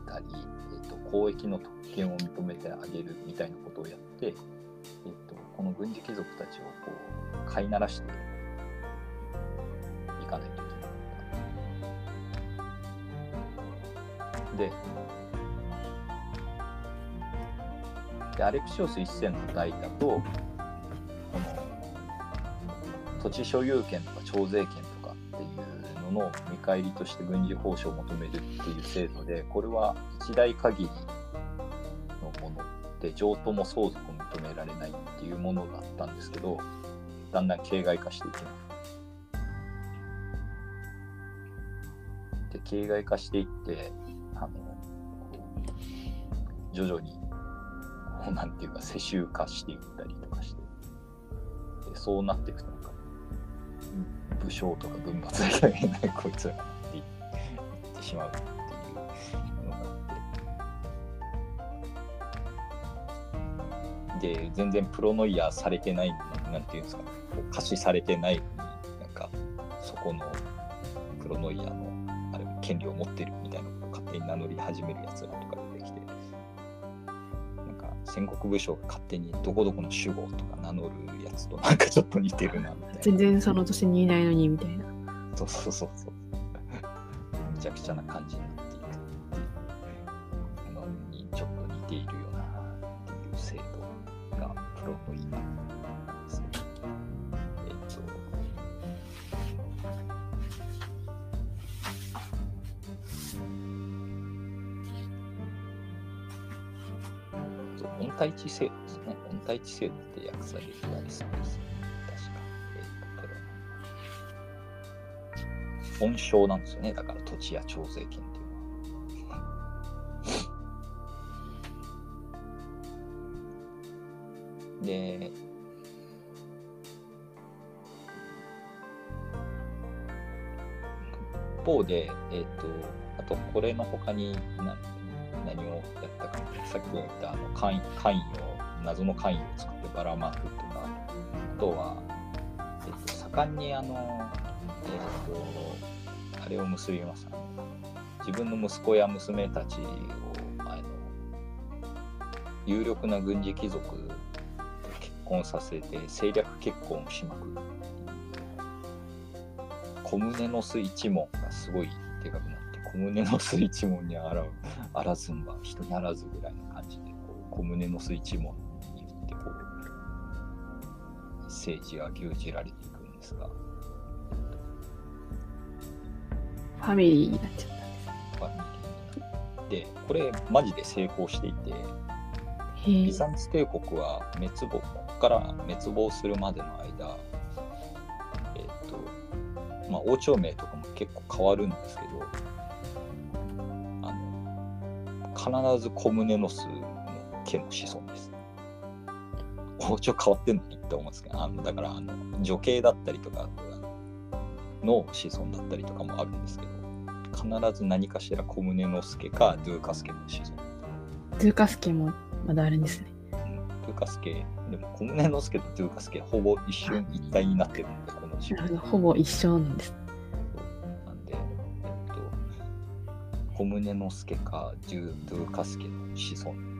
S1: げたり、えっと、交易の特権を認めてあげるみたいなことをやって、えっと、この軍事貴族たちをこう飼いならしていででアレクシオス一世の代だとこの土地所有権とか徴税権とかっていうのの見返りとして軍事報酬を求めるっていう制度でこれは一代限りのもので譲渡も相続も認められないっていうものだったんですけどだんだん形骸化していきます。で形骸化していって徐々にこうなんていうか世襲化していったりとかして。でそうなっていくとなんか武将とか軍閥だけがいないこいつらがっていってしまうっていうのがあって。で全然プロノイヤーされてないなんていうんですかこう可視されてないなんかそこのプロノイヤーのあれ権利を持ってるみたいなことを勝手に名乗り始めるやつらとか戦国武将が勝手にどこどこの守護とか名乗るやつとなんかちょっと似てるなみたいな。
S2: 全然その年にいないのにみたいな。
S1: そうそうそうそう。めちゃくちゃな感じにな地制度ですね。温帯地制度って訳されてたりするんです。確か。えっ、と、プロ。本省なんですよね。だから土地や徴税権っていうのは。で、一方で、えっ、と、あとこれの他に何ったかってさっき言ったあの関関与謎の関与を作ってばらまくとかあとは、えっと、盛んにあのえっとあれを結びますあの自分の息子や娘たちをあの有力な軍事貴族と結婚させて政略結婚をしまくる小舟の巣一門がすごいでかくなって小舟の巣一門にあらあらずんば人にあらずぐらいの小舟の巣一門によってこう政治は牛耳られていくんですが
S2: ファミリーになっちゃった。
S1: ファミリーでこれマジで成功していてビ。ザンツ帝国は滅亡ここから滅亡するまでの間えっ、とまあ王朝名とかも結構変わるんですけど必ず小宗の巣の家の子孫です。王朝変わってんのにって思うんですけどあのだからあの女系だったりとかの子孫だったりとかもあるんですけど必ず何かしら小宗之助かドゥーカスケの子孫
S2: ドゥーカスケもまだあるんですね。
S1: ドゥーカスケ、でも、小宗之助とドゥーカスケ、ほぼ一瞬一体になってるんで、この
S2: ほぼ一緒なんです。
S1: なんで、えっと、小宗之助かドゥドゥーカスケの子孫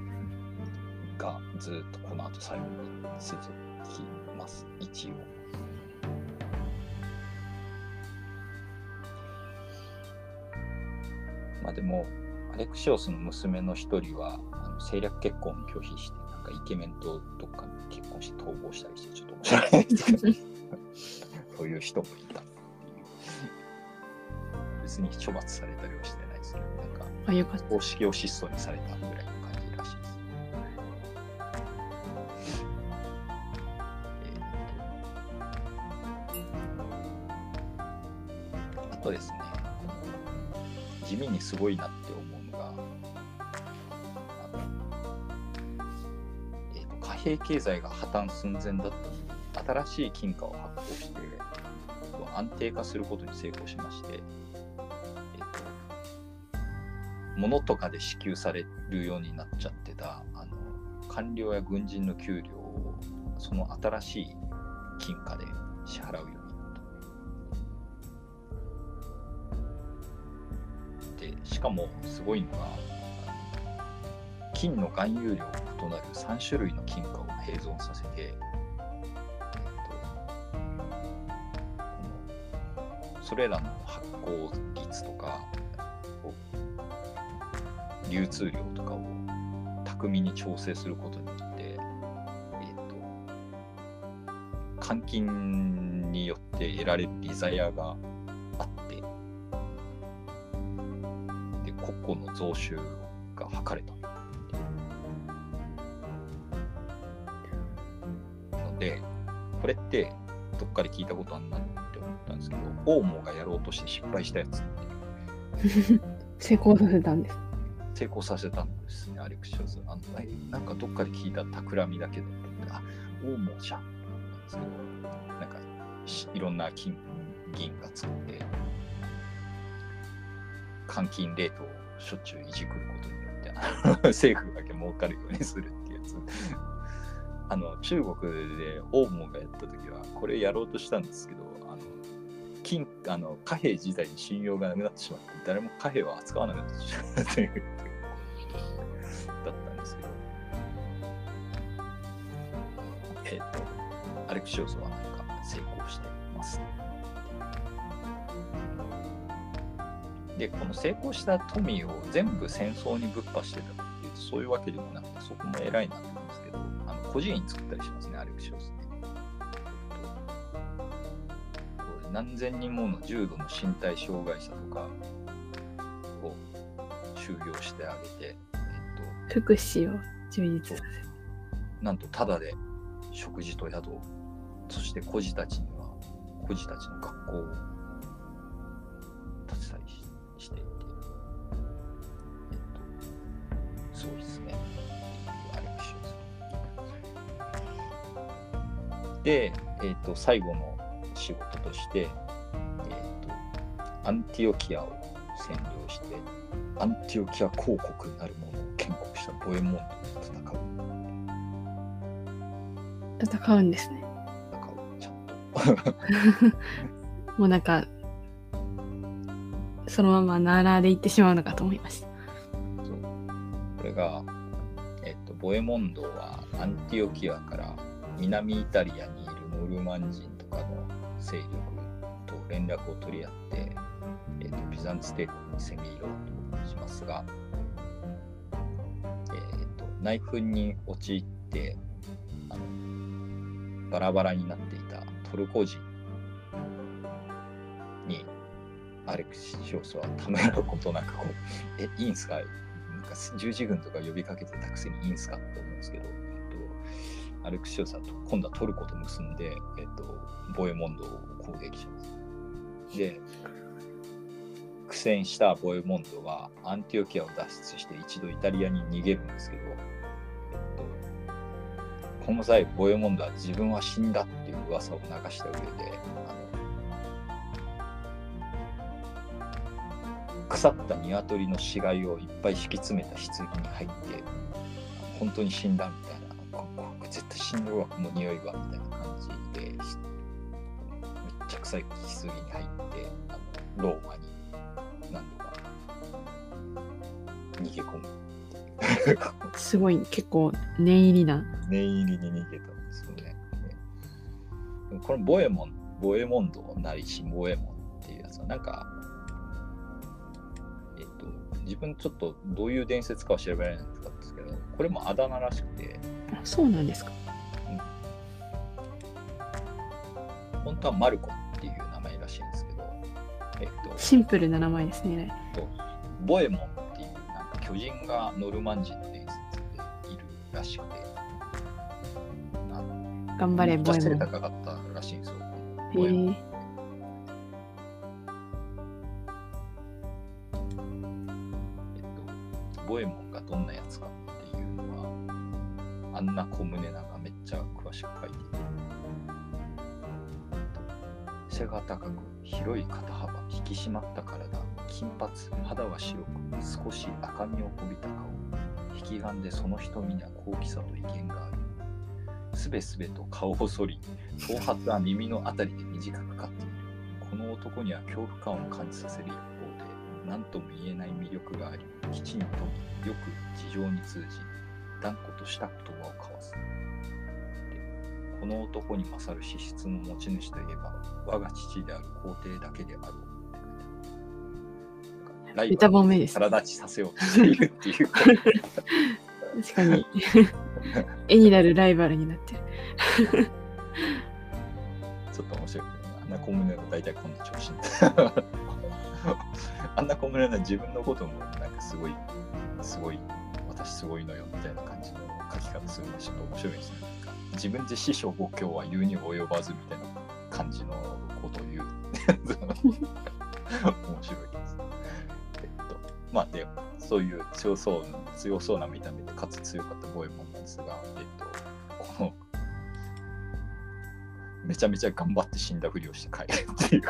S1: がずっとこの後最後に続きます、一応。まあでも、アレクシオスの娘の一人はあの政略結婚を拒否して、なんかイケメンとどっかに結婚して逃亡したりして、ちょっと面白いですけど、そういう人もいたっていう。別に処罰されたりはしてないですけど、なんか。公式を質素にされたぐらいとですね、地味にすごいなって思うのが、あのえーと貨幣経済が破綻寸前だった、新しい金貨を発行して、安定化することに成功しまして、えーと物とかで支給されるようになっちゃってたあの官僚や軍人の給料をその新しい金貨で支払うようにしかもすごいのが金の含有量が異なる3種類の金貨を併存させて、えっとそれらの発行率とか流通量とかを巧みに調整することによって、えー、と換金によって得られる利ザヤがで国庫の増収が図れたので、これってどっかで聞いたことあんなって思ったんですけど、オウモがやろうとして失敗したやつっていう
S2: 成功させたんです。
S1: 成功させたんですね、アレクシオス。あのえなんかどっかで聞いた企みだけど、あ、オウモじゃんって思ったんですけど、なんかしいろんな金銀がつって、換金レートをしょっちゅういじくることによって、政府だけ儲かるようにするってやつ。あの中国でオウモがやった時はこれやろうとしたんですけどあの金あの貨幣自体に信用がなくなってしまって誰も貨幣を扱わなくなってしまったという。だったんですけど。えっ、とアレクシオスはなんか成功してます。ねでこの成功した富を全部戦争にぶっ破してたっていうとそういうわけでもなくてそこも偉いなと思うんですけどあの個人作ったりしますねアレクシオスね。何千人もの重度の身体障害者とかを収容してあげて、えっ
S2: 福祉を充実させ
S1: なんとタダで食事と宿をそして孤児たちには孤児たちの学校をししていて、えっと、すごいですね。で、えっと最後の仕事として、えっとアンティオキアを占領してアンティオキア公国なるものを建国したボエモンドと戦う。
S2: 戦うんですね。
S1: 戦うちゃんと。
S2: もうなんか、そのままならでいってしまうのかと思いました。
S1: そうこれが、えっと、ボエモンドはアンティオキアから南イタリアにいるノルマン人とかの勢力と連絡を取り合って、えっと、ビザンツ帝国に攻め入ろうとしますが、えっと、内紛に陥ってあのバラバラになっていたトルコ人アレクシオスはためらうことなくこう え、いいんすか？なんか十字軍とか呼びかけてたくせにいいんすか？って思うんですけど、えっと、アレクシオスはと今度はトルコと結んで、えっと、ボエモンドを攻撃します。で、苦戦したボエモンドはアンティオキアを脱出して一度イタリアに逃げるんですけど、えっと、この際、ボエモンドは自分は死んだっていう噂を流した上で、腐った鶏の死骸をいっぱい敷き詰めた棺に入って本当に死んだみたいなこここ絶対死んでるわこの匂いはみたいな感じでしめっちゃ臭い棺に入ってあのローマに何度か逃げ込む
S2: すごい、結構念入りな。
S1: 念入りに逃げたんですよね。このボエモン、ボエモンドなりしボエモンっていうやつはなんか、えっと、自分ちょっとどういう伝説かは調べられなかったんですけど、これもあだ名らしくて、
S2: あそうなんですか。
S1: 本当はマルコっていう名前らしいんですけど、えっと、
S2: シンプルな名前ですね。
S1: とボエモンっていうなんか巨人がノルマン人の伝説でいるらしくて、
S2: 頑張れ、ボエ
S1: 背
S2: モン。
S1: 高かったらしいんですよ。
S2: へ
S1: ボエモンっと、ボエモンがどんなやつかっていうのは、アンナ・コムネナがめっちゃ詳しく書いていて、背が高く、広い肩幅、引き締まった体、金髪、肌は白く、少し赤みを帯びた顔、引き眼でその瞳には高貴さと威厳がある。すべすべと顔を剃り、頭髪は耳のあたりで短く刈っている。この男には恐怖感を感じさせる一方で、何とも言えない魅力があり、きちんとよく事情に通じ、断固とした言葉を交わす。でこの男に勝る資質の持ち主といえば、我が父である皇帝だけであろう。ライバル
S2: 褒めです。
S1: 体立ちさせようとしているっていう。
S2: 確かに。絵になるライバルになってる。
S1: ちょっと面白いけどな。あんなコムネが大体こんな調子に。あんなコムネは自分のこともなんかすごい、すごい私すごいのよみたいな感じの書き方するのちょっと面白いですね。なんか自分で師匠五教は言うに及ばずみたいな感じのことを言う。面白いです。えっと、まあで、そういう強そうな、強そうな見た目で、かつ強かったボエモンですが、えっと、この、めちゃめちゃ頑張って死んだふりをして帰るっていう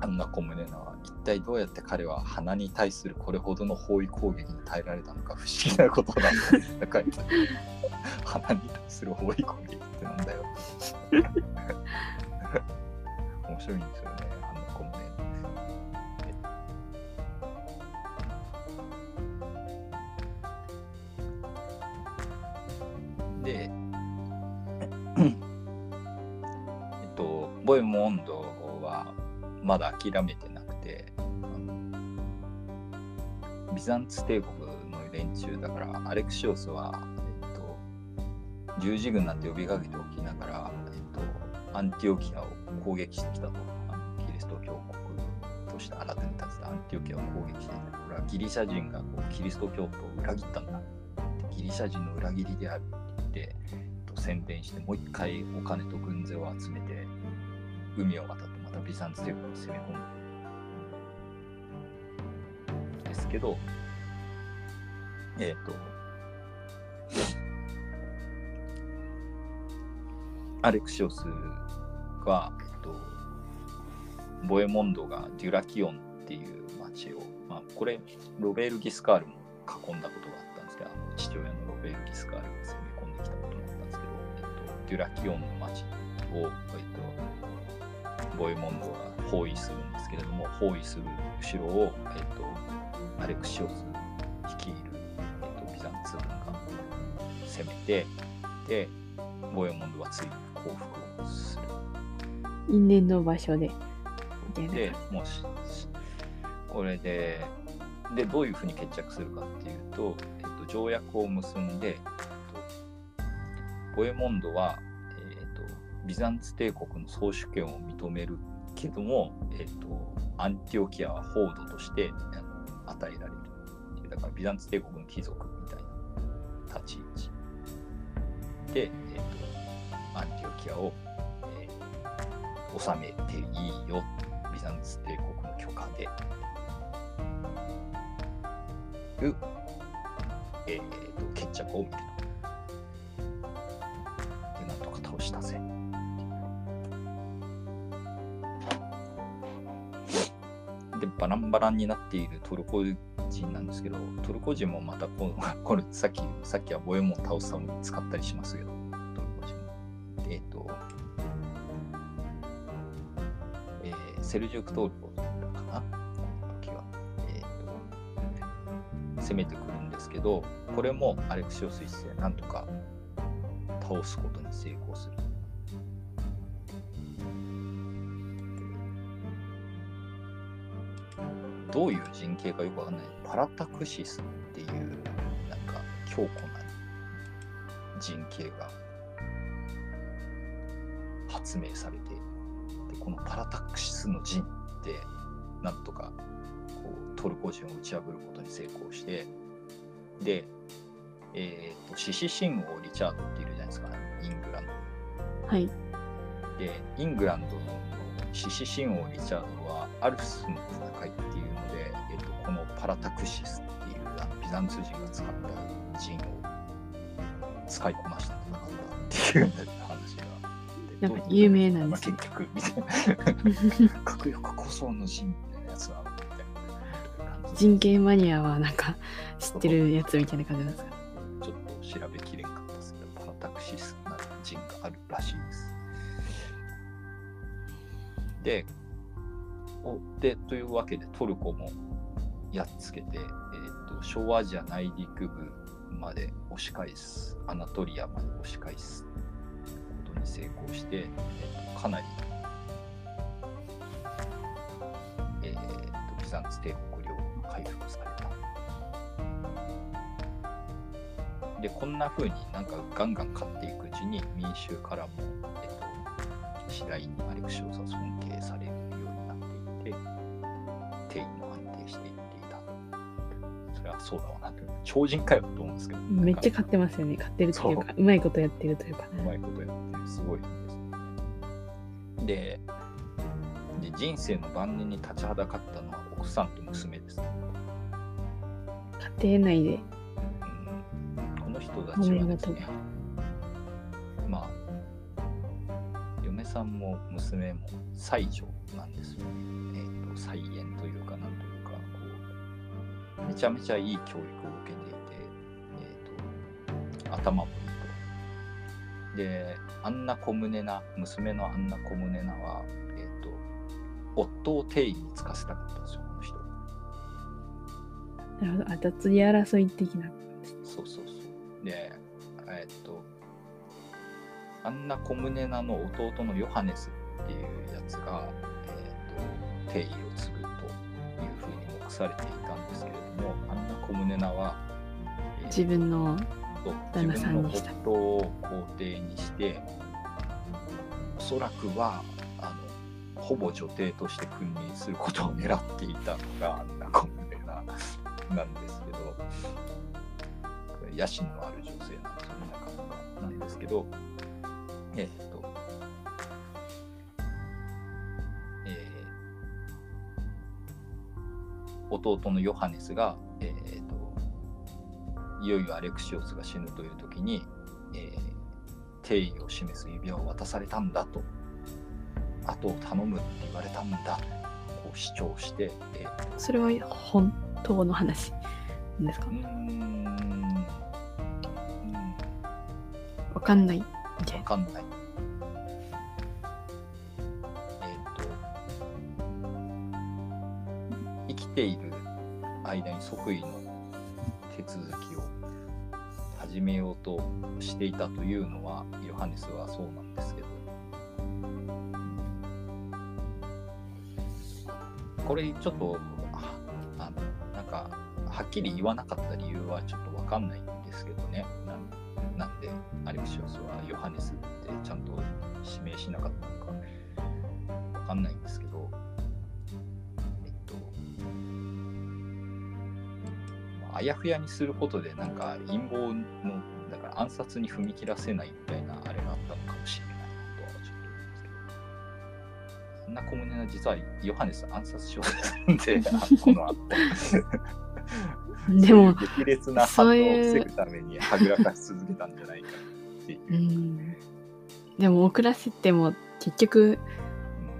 S1: か、あんな小胸な。一体どうやって彼は鼻に対するこれほどの包囲攻撃に耐えられたのか不思議なことだ。って書いて鼻に対する包囲攻撃ってなんだよ。面白いんですよねあんな小胸でえっとボエモンドはまだ諦めてなくてビザンツ帝国の連中だからアレクシオスは、えっと、十字軍なんて呼びかけておきながら、えっと、アンティオキアを攻撃してきたと。キリスト教国として新たに立てたアンティオキアを攻撃してきた。これはギリシャ人がこうキリスト教徒を裏切ったんだギリシャ人の裏切りであるって言って、宣伝してもう一回お金と軍勢を集めて海を渡ってまたビザンツ帝国に攻め込む。ん。ですけどえっ、とアレクシオスが、えっと、ボエモンドがデュラキオンっていう町を、まあ、これロベール・ギスカールも囲んだことがあったんですけどあの父親のロベール・ギスカールが攻め込んできたこともあったんですけど、えっと、デュラキオンの町を、えっと、ボエモンドが包囲するんですけれども包囲する後ろを、えっと、アレクシオス率いる、えっと、ビザンツ軍が攻めてでボエモンドはついに降伏をする。
S2: 因縁の場所で。
S1: でもうししこれででどういうふうに決着するかっていうと、えっと、条約を結んで、えっと、ボエモンドは、えっと、ビザンツ帝国の総主権を認めるけども、えっと、アンティオキアは報道としてあの与えられるだからビザンツ帝国の貴族みたいな立ち位置で、えっと、アンティオキアを、えー治めていいよビザンツ帝国の許可でう、えーと決着を見ると。で、なんとか倒したぜ。バランバランになっているトルコ人なんですけど、トルコ人もまたこの、これさっき、さっきはボエモンを倒すために使ったりしますけど、トルコ人も。えっ、と、えーセルジュクトルコかな？この時は、えーと攻めてくるんですけどこれもアレクシオス一世なんとか倒すことに成功するどういう陣形かよくわかんない。パラタクシスっていうなんか強固な陣形が発明されてでこのパラタクシスの陣ってなんとかこうトルコ人を打ち破ることに成功してで、えー、と獅子神王リチャードっているじゃないですか。イングラン
S2: はい。
S1: ドでイングランドの獅子神王リチャードはアルプスの戦いパラタクシスっていうあのビザンツ人が使った陣を使いこなして戦ったっていう話が
S2: なんか有名なんです
S1: まあ結局みたいな核欲こその陣みたいなやつはみたいな感じで。
S2: 人権マニアはなんか知ってるやつみたいな感じなんですか？
S1: ちょっと調べきれんかったですけどパラタクシスな陣があるらしいです。でおでというわけでトルコもやっつけて、えー、と小アジア内陸部まで押し返すアナトリアまで押し返すことに成功して、えーとかなり、えーとビザンツ帝国領が回復された。でこんな風になんかガンガン勝っていくうちに民衆からも、えっと、次第にアレクシオスは尊そうだわなって、超人かよと思うんですけど、
S2: めっちゃ買ってますよね。買ってるっていうか、うまいことやってるというか。
S1: うまいことやってすごいんです。でで、人生の晩年に立ちはだかったのは奥さんと娘です、ね。
S2: 家庭内で。
S1: うん、この人たちはですね、まあ、嫁さんも娘も妻女なんですよね。えーと、菜園というか、なんという、めちゃめちゃいい教育を受けていて、えーと、頭もいいと。で、あんな小胸な、娘のあんな小胸なは、えーと、夫を定位につかせたかったんですよ、この人。
S2: なるほど、あ、脱衣争い的な。
S1: そうそうそう。で、えーっと、あんな小胸なの弟のヨハネスっていうやつが、えーっと、定位を継ぐとされていたんですけれども、あんな小胸なは、えー
S2: 自分の
S1: と
S2: 旦那
S1: 自分の
S2: さんにした。
S1: 夫を皇帝にして、おそらくは、あの、ほぼ女帝として君臨することを狙っていたのがあんな小胸ななんですけど、野心のある女性なんですよね、なかなんですけど、えーっと、弟のヨハネスが、えーっと、いよいよアレクシオスが死ぬという時に、えー定位を示す指輪を渡されたんだと、後を頼むって言われたんだと、こう主張して、えー
S2: それは本当の話ですか？
S1: うーん、
S2: わかんないみたいな。
S1: わかんない。ている間に即位の手続きを始めようとしていたというのは、ヨハネスはそうなんですけど、これちょっと、ああのなんか、はっきり言わなかった理由はちょっとわかんないんですけどね。ななんでアレクシオスはヨハネスってちゃんと指名しなかったのか。ああやふやにすることでなんか陰謀の、だから暗殺に踏み切らせないみたいなあれがあったのかもしれないなとはちょっと思うんですけど。そんな小胸な実はヨハネス暗殺しようとしたんで、あこの後。
S2: でも、
S1: 激烈な反応を防ぐためにはぐらかし続けたんじゃないかっていう
S2: う。ん。でも遅らせても結局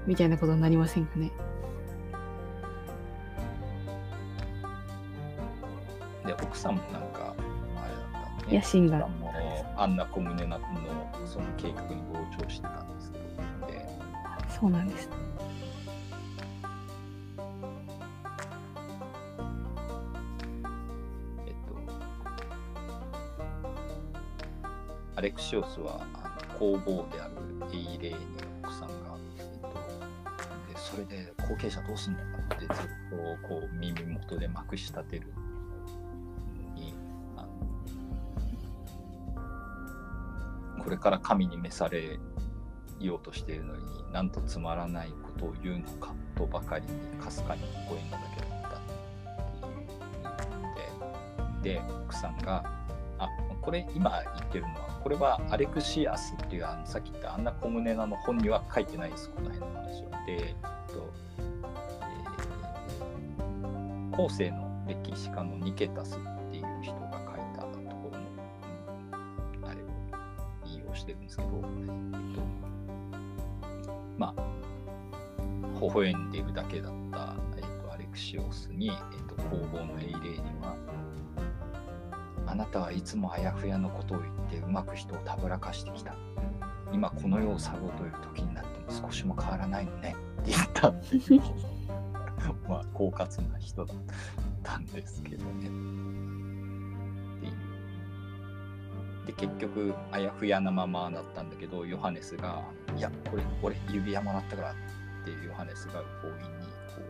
S2: みたいなことになりませんかね。
S1: 奥さんもなんか、あれだったね。
S2: 野心が
S1: もあんな小胸なのその計画に同調してたんですけど、で
S2: そうなんです。
S1: えっと、アレクシオスはあの工房であるエイレーネの奥さんが、えっと、でそれで後継者どうすんのかってずっとこう耳元でまくし立てるこれから神に召されようとしているのになんとつまらないことを言うのかとばかりにかすかに微笑んだけだったっていうのでで奥さんがあこれ今言ってるのはこれはアレクシアスっていうあのさっき言ったアンナ・コムネナの本には書いてないですこの辺の話は。で、えっとえー後世の歴史家のニケタス引用してるんですけど、えっと、まあ微笑んでいるだけだった、えっと、アレクシオスに、えっと、工房のエイレーにはあなたはいつもあやふやのことを言ってうまく人をたぶらかしてきた。今この世を去ろうという時になっても少しも変わらないのねって言ったっていう まあ狡猾な人だったんですけどね。で結局あやふやなままだったんだけどヨハネスが「いやこれ俺指輪もらったから」ってヨハネスが強引にこ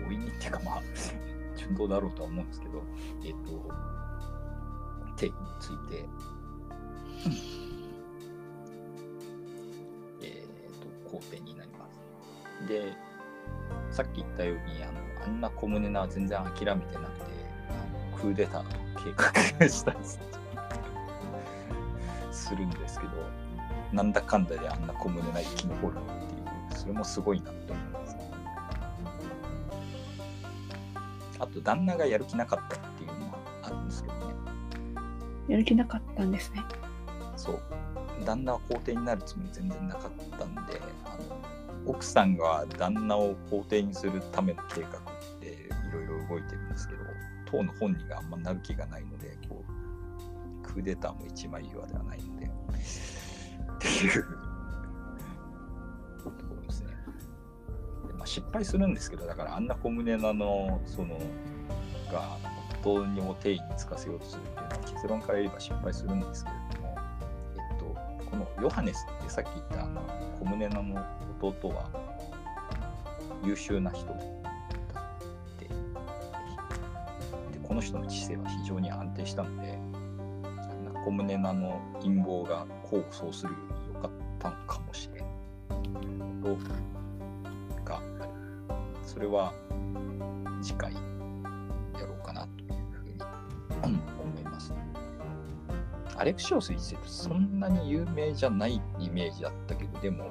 S1: う強引にっていうかまあ 順当だろうとは思うんですけどえっ、と手について、えっ、と、皇帝になります。で、さっき言ったように、あのあんな小胸な全然諦めてなくて、クーデター計画したりするんですけどなんだかんだであんな小胸な生き残るっていうそれもすごいなって思いますあと旦那がやる気なかったっていうのはあるんですけどね。
S2: やる気なかったんですね。
S1: そう。旦那は皇帝になるつもり全然なかったんであの奥さんが旦那を皇帝にするための計画っていろいろ動いてるんですけど当の本人があんまなる気がないのでこうクーデターも一枚岩ではないのいうところですねで、まあ、失敗するんですけどだからあんな小胸なのそのが夫にも定位につかせようとするっていうのは結論から言えば失敗するんですけれども、えっと、このヨハネスってさっき言ったあの小胸なの弟は優秀な人だってでこの人の知性は非常に安定したので小胸なの陰謀が功を奏するより良かったのかもしれんことがあるそれは次回やろうかなというふうに思います。アレクシオス一世ってそんなに有名じゃないイメージだったけど、でも、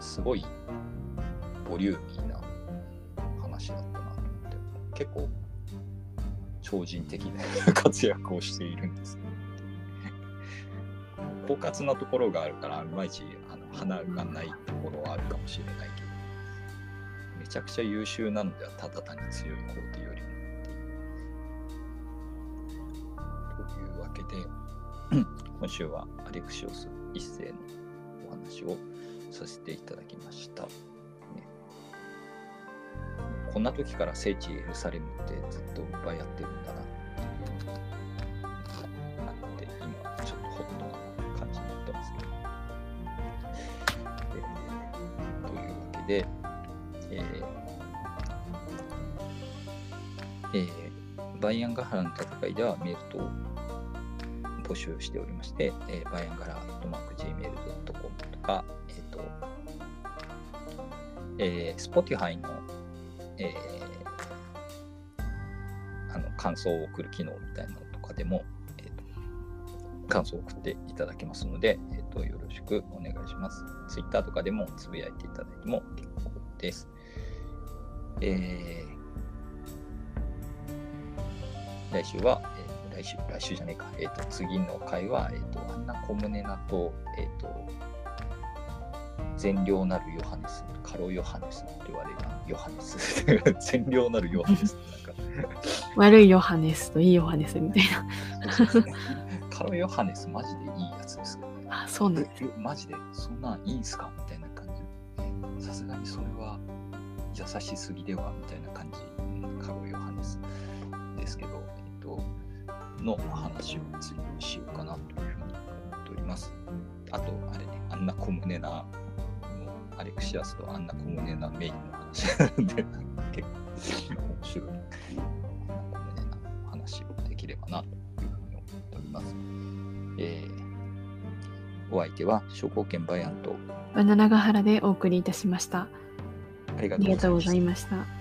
S1: すごいボリューミーな話だったなと思って、結構超人的な 活躍をしているんですね。狡猾なところがあるから、いまいちあの花がないところはあるかもしれないけど、めちゃくちゃ優秀なのではただ単に強い皇帝よりもっていう。というわけで、今週はアレクシオス一世のお話をさせていただきました。ねこんな時から聖地エルサレムってずっと奪い合ってるんだなっていうで、えーえーバイアンガハラの戦いではメールと募集しておりまして、えーバイアンガハラ .gmail.com とか、えっ、と、えー、Spotify の、えーあの感想を送る機能みたいなのとかでも、感想を送っていただけますので、えーとよろしくお願いします。Twitter とかでもつぶやいていただいても結構です。えー来週は、えー来週、来週じゃねえか、えっ、と、次の回は、えっ、と、アンナ・コムネナと、えっ、と、善良なるヨハネス、カロヨハネスって言われるヨハネス。善良なるヨハネスなんか、
S2: 悪いヨハネスといいヨハネスみたいな。
S1: カロヨハネスマジでいいやつです。
S2: あ、そうなんです。
S1: えマジでそんなんいいんすかみたいな感じ？さすがにそれは優しすぎではみたいな感じ。うんカロヨハネスですけど、えっと、の話を次にしようかなというふうに思っております。あと、あれね、あんな小胸な、アレクシアスとあんな小胸なメインの話なんで、結構面白い。あんな小胸な話をできればなというふうに思っております。えーお相手は証拠券バイアンと
S2: バナナガハラでお送りいたしました。ありがとうござい
S1: ま
S2: ました。